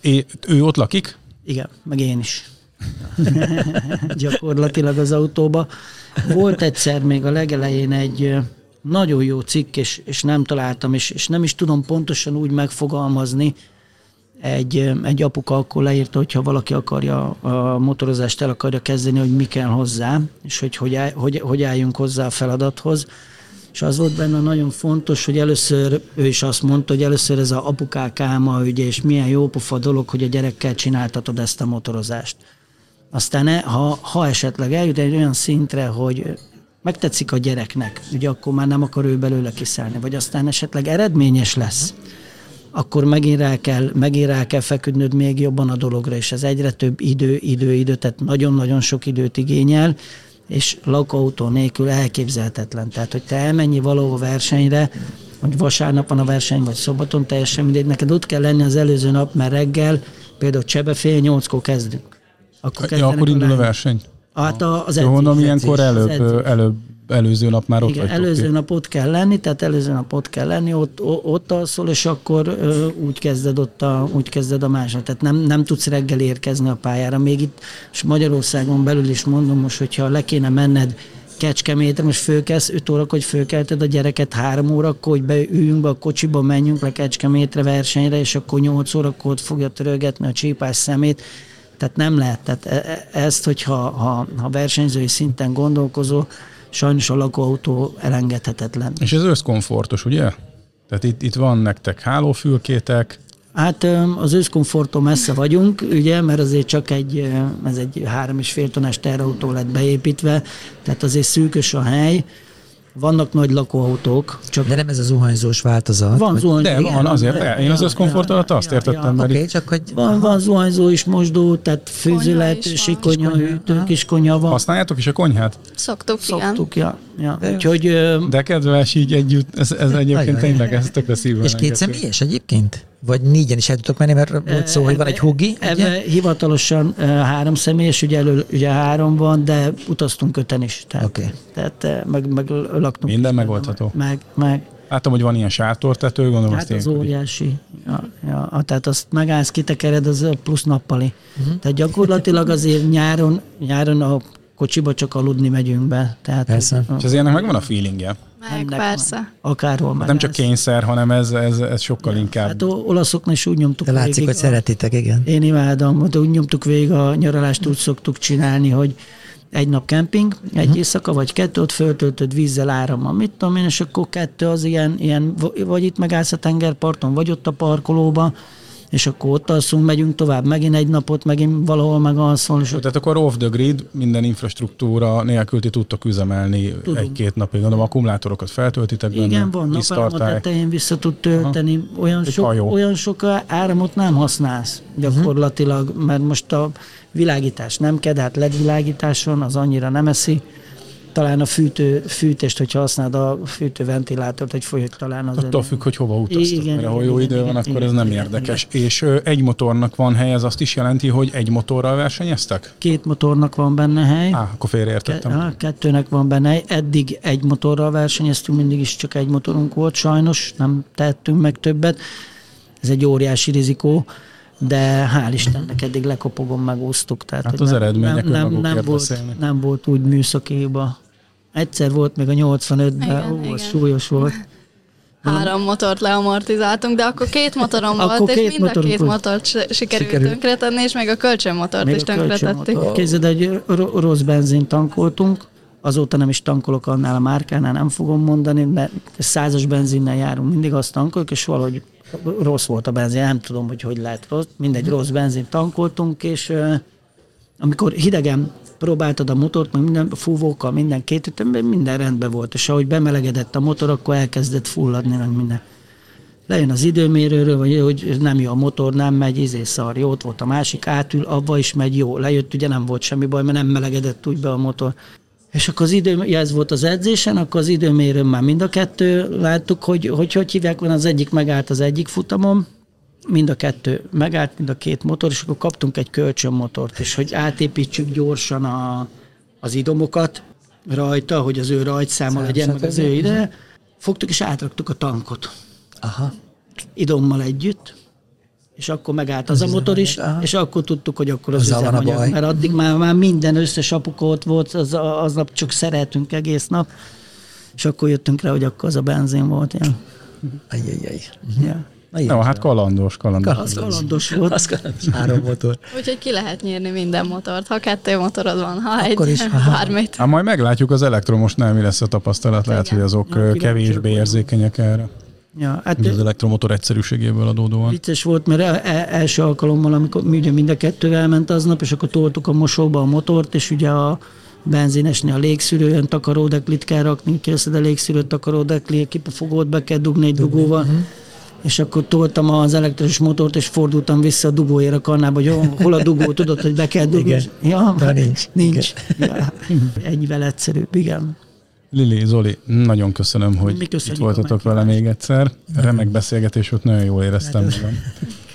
É, ő ott lakik? Igen, meg én is. Gyakorlatilag az autóba. Volt egyszer még a legelején egy nagyon jó cikk, és, és nem találtam, és, és nem is tudom pontosan úgy megfogalmazni, egy, egy apuka akkor leírta, hogyha valaki akarja a motorozást el akarja kezdeni, hogy mi kell hozzá, és hogy hogy, áll, hogy, hogy álljunk hozzá a feladathoz. És az volt benne nagyon fontos, hogy először ő is azt mondta, hogy először ez a apukák álma, ugye, és milyen jó pofa dolog, hogy a gyerekkel csináltatod ezt a motorozást. Aztán e- ha, ha esetleg eljut egy olyan szintre, hogy megtetszik a gyereknek, ugye akkor már nem akar ő belőle kiszállni, vagy aztán esetleg eredményes lesz, akkor megint rá kell, megint rá kell feküdnöd még jobban a dologra, és ez egyre több idő, idő, idő, tehát nagyon-nagyon sok időt igényel, és lakóautó nélkül elképzelhetetlen. Tehát, hogy te elmenj valahol versenyre, hogy vasárnap van a verseny, vagy szombaton, teljesen mindegy, neked ott kell lenni az előző nap, mert reggel, például csebe fél nyolckor kezdünk. Akkor, Ja, akkor indul a verseny. Hát a, az edzés, az ilyenkor előbb, edzés. előbb, előző nap már ott Igen, előző ti. nap ott kell lenni, tehát előző nap ott kell lenni, ott, ott alszol, és akkor ö, úgy kezded ott a, úgy kezded a másnap. Tehát nem, nem tudsz reggel érkezni a pályára. Még itt, és Magyarországon belül is mondom most, hogyha le kéne menned Kecskemétre, most fölkelsz 5 órakor, hogy fölkelted a gyereket 3 órakor, hogy beüljünk be a kocsiba, menjünk le Kecskemétre versenyre, és akkor 8 órakor ott fogja törölgetni a csípás szemét. Tehát nem lehet. Tehát e- e- ezt, hogyha ha, ha versenyzői szinten gondolkozol, sajnos a lakóautó elengedhetetlen. És ez összkomfortos, ugye? Tehát itt, itt van nektek hálófülkétek, Hát az őszkomforttól messze vagyunk, ugye, mert azért csak egy, ez egy három és fél tonás terautó lett beépítve, tehát azért szűkös a hely, vannak nagy lakóautók, csak De nem ez a zuhanyzós változat. van hogy- zuhany, de igen, van azért. de- Én az ja, összkomfort ja, alatt azt ja, értettem, ja. mert itt csak hogy... Van, van zuhanyzó is, mosdó, tehát van. sikonya, hűtő, kiskonya van. használjátok is a konyhát? Szoktuk, igen. Szoktuk, ja. ja. Úgyhogy De kedves így együtt, ez, ez egyébként tényleg, ez tökre szívvel És két engedhető. személyes egyébként? Vagy négyen is el tudtok menni, mert volt szó, hogy van egy hugi, ugye? Ebbe hivatalosan három személyes, ugye elő ugye három van, de utaztunk öten is. Tehát, Oké. tehát meg, meg laktunk. Minden megoldható. Meg, meg. Láttam, hogy van ilyen sátortető, gondolom Hát azt az óriási. Ja, ja, tehát azt megállsz, kitekered, az plusz nappali. Uh-huh. Tehát gyakorlatilag azért nyáron, nyáron a kocsiba csak aludni megyünk be. Tehát, Persze. És az ilyennek megvan a feelingje. Meg persze. van. Akárhol Hát nem csak kényszer, hanem ez, ez, ez sokkal inkább. Hát o- olaszoknak is úgy nyomtuk De látszik, végig hogy a- szeretitek, igen. Én imádom, de úgy nyomtuk végig a nyaralást, úgy szoktuk csinálni, hogy egy nap kemping, egy uh-huh. éjszaka, vagy kettő, ott föltöltöd vízzel, árammal, mit tudom én, és akkor kettő az ilyen, ilyen vagy itt megállsz a tengerparton, vagy ott a parkolóba, és akkor ott alszunk, megyünk tovább, megint egy napot, megint valahol megalszol, és ott Tehát akkor off the grid, minden infrastruktúra nélkül ti tudtok üzemelni egy-két napig. Gondolom, akkumulátorokat feltöltitek benne, igen, van napelem a tetején vissza tud tölteni, olyan Egy sok, hajó. olyan sok áramot nem használsz gyakorlatilag, mert most a világítás nem kell, hát LED világítás van, az annyira nem eszi, talán a fűtő, fűtést, hogyha használod a fűtőventilátort, hogy folyik talán az Attól függ, hogy hova utaztok, Igen, mert ha igen, jó igen, idő van, igen, akkor igen, ez nem igen, érdekes. És ö, egy motornak van hely, ez azt is jelenti, hogy egy motorral versenyeztek? Két motornak van benne hely. Á, akkor félreértettem. Ke- kettőnek van benne. Eddig egy motorral versenyeztünk, mindig is csak egy motorunk volt, sajnos nem tettünk meg többet. Ez egy óriási rizikó, de hál' Istennek eddig lekopogom, megúsztuk. Tehát, Hát az eredmények nem, nem, nem, volt, nem volt úgy műszakiba. Egyszer volt még a 85-ben, Igen, ó, igen. az súlyos volt. Három motort leamortizáltunk, de akkor két motorom Akkor volt, és két mind a két volt. motort sikerült Sikerült. tönkretenni, és még a kölcsönmotort Még is tönkretettük. Képzeld, egy ro- rossz benzin tankoltunk, azóta nem is tankolok annál a márkánál, nem fogom mondani, mert százas benzinnel járunk, mindig azt tankoljuk, és valahogy rossz volt a benzin, nem tudom, hogy hogy lehet rossz, mindegy rossz benzin tankoltunk, és amikor hidegen próbáltad a motort, meg minden fúvókkal, minden két ütemben, minden rendben volt, és ahogy bemelegedett a motor, akkor elkezdett fulladni, meg minden. Lejön az időmérőről, vagy hogy nem jó a motor, nem megy, izé szar, jó, ott volt a másik, átül, abba is megy, jó. Lejött, ugye nem volt semmi baj, mert nem melegedett úgy be a motor. És akkor az idő, ez volt az edzésen, akkor az időmérőn már mind a kettő láttuk, hogy hogy, hogy hívják, van az egyik megállt az egyik futamon, mind a kettő megállt, mind a két motor, és akkor kaptunk egy kölcsönmotort, és hogy átépítsük gyorsan a, az idomokat rajta, hogy az ő rajtszáma Szám, legyen, meg az ő ide, fogtuk és átraktuk a tankot Aha. idommal együtt, és akkor megállt az a motor is, Aha. és akkor tudtuk, hogy akkor az Azzal van a üzemanyag, baj. mert addig már, már minden összes apuka ott volt, az, aznap csak szeretünk egész nap, és akkor jöttünk rá, hogy akkor az a benzin volt. Ja. Ajjajjaj. Ja. Na, ilyen Jó, hát van. kalandos, kalandos. Az kalandos volt. Az kalandos. Három motor. Úgyhogy ki lehet nyírni minden motort, ha kettő motorod van, ha Akkor egy, is, aha. bármit. Hát majd meglátjuk az elektromosnál, mi lesz a tapasztalat. Lehet, Igen. hogy azok kíváncsiak kevésbé érzékenyek erre. Ja, hát Az elektromotor egyszerűségéből adódóan. vicces volt, mert el- el- első alkalommal, amikor mi ugye mind a kettő elment aznap, és akkor toltuk a mosóba a motort, és ugye a benzinesnél a légszűrőn takaródeklit kell rakni, készed a légszűrőt takaródekli, kipufogót be kell dugni egy dugóval, és akkor toltam az elektromos motort, és fordultam vissza a dugóért a kannába, hogy jó, hol a dugó, tudod, hogy be kell dugni. Igen. Ja, De nincs. Nincs. Ja. Ennyivel egyszerűbb, igen. Lili, Zoli, nagyon köszönöm, hogy itt voltatok vele még egyszer. Remek beszélgetés volt, nagyon jól éreztem magam.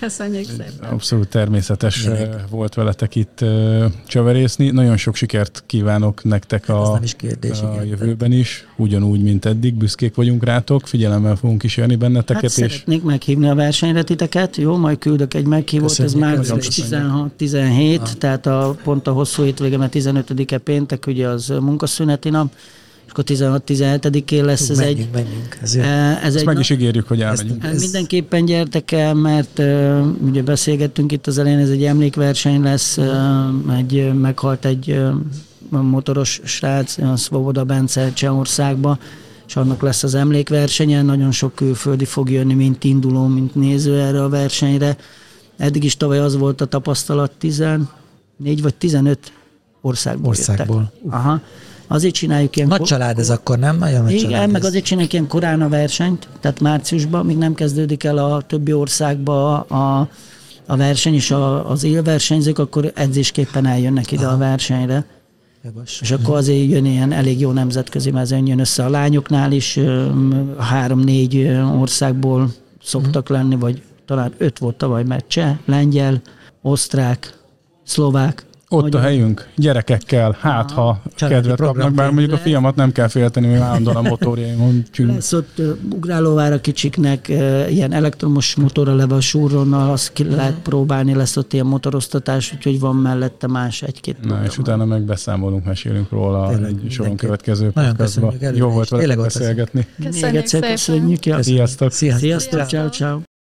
Köszönjük szépen. Abszolút természetes eh, volt veletek itt csöverészni. Nagyon sok sikert kívánok nektek Ez a, nem is kérdés, a igen. jövőben is, ugyanúgy, mint eddig. Büszkék vagyunk rátok, figyelemmel fogunk kísérni benneteket, Hát és szeretnék meghívni a versenyre titeket, jó, majd küldök egy meghívót, Köszönjük, ez március köszönjük. 16-17, tehát a, pont a hosszú hétvége, mert 15-e péntek, ugye az munkaszüneti nap, és akkor 16-17-én lesz ez egy, menjünk, menjünk. Ez jó. eh, ez ezt egy meg is ígérjük, hogy elmegyünk. Hát Ez- Mindenképpen gyertek el, mert uh, ugye beszélgettünk itt az elején, ez egy emlékverseny lesz, uh, egy, meghalt egy uh, motoros srác, a Svoboda Bence Csehországba, és annak lesz az emlékversenye, nagyon sok külföldi fog jönni, mint induló, mint néző erre a versenyre. Eddig is tavaly az volt a tapasztalat, 14 vagy 15 országból, Országból. jöttek. Aha. Azért csináljuk ilyen... Nagy család ez akkor, nem? Nagyon nagy Igen, család meg ez. azért csinálják ilyen korán a versenyt, tehát márciusban, még nem kezdődik el a többi országba a, a verseny és a, az élversenyzők, akkor edzésképpen eljönnek ide a versenyre. Jogos. És akkor azért jön ilyen elég jó nemzetközi mezőny jön össze a lányoknál is, három-négy országból szoktak lenni, vagy talán öt volt tavaly, mert cseh, lengyel, osztrák, szlovák. Ott magyar. a helyünk, gyerekekkel, hát ha kedvet kapnak, bár mondjuk a fiamat nem kell félteni, mert állandóan a motorjaimon csüng. Lesz ott ugrálóvára kicsiknek ilyen elektromos motorra leve a súronnal, azt ki lehet próbálni, lesz ott ilyen motoroztatás, úgyhogy van mellette más egy-két Na, program. és utána meg beszámolunk, mesélünk róla Tényleg, egy soron következő Nagyon podcastba. köszönjük előre Jó volt vele beszélgetni. Még Köszönjük egyszer szépen. köszönjük. Sziasztok! Sziasztok. Sziasztok, ciao, ciao.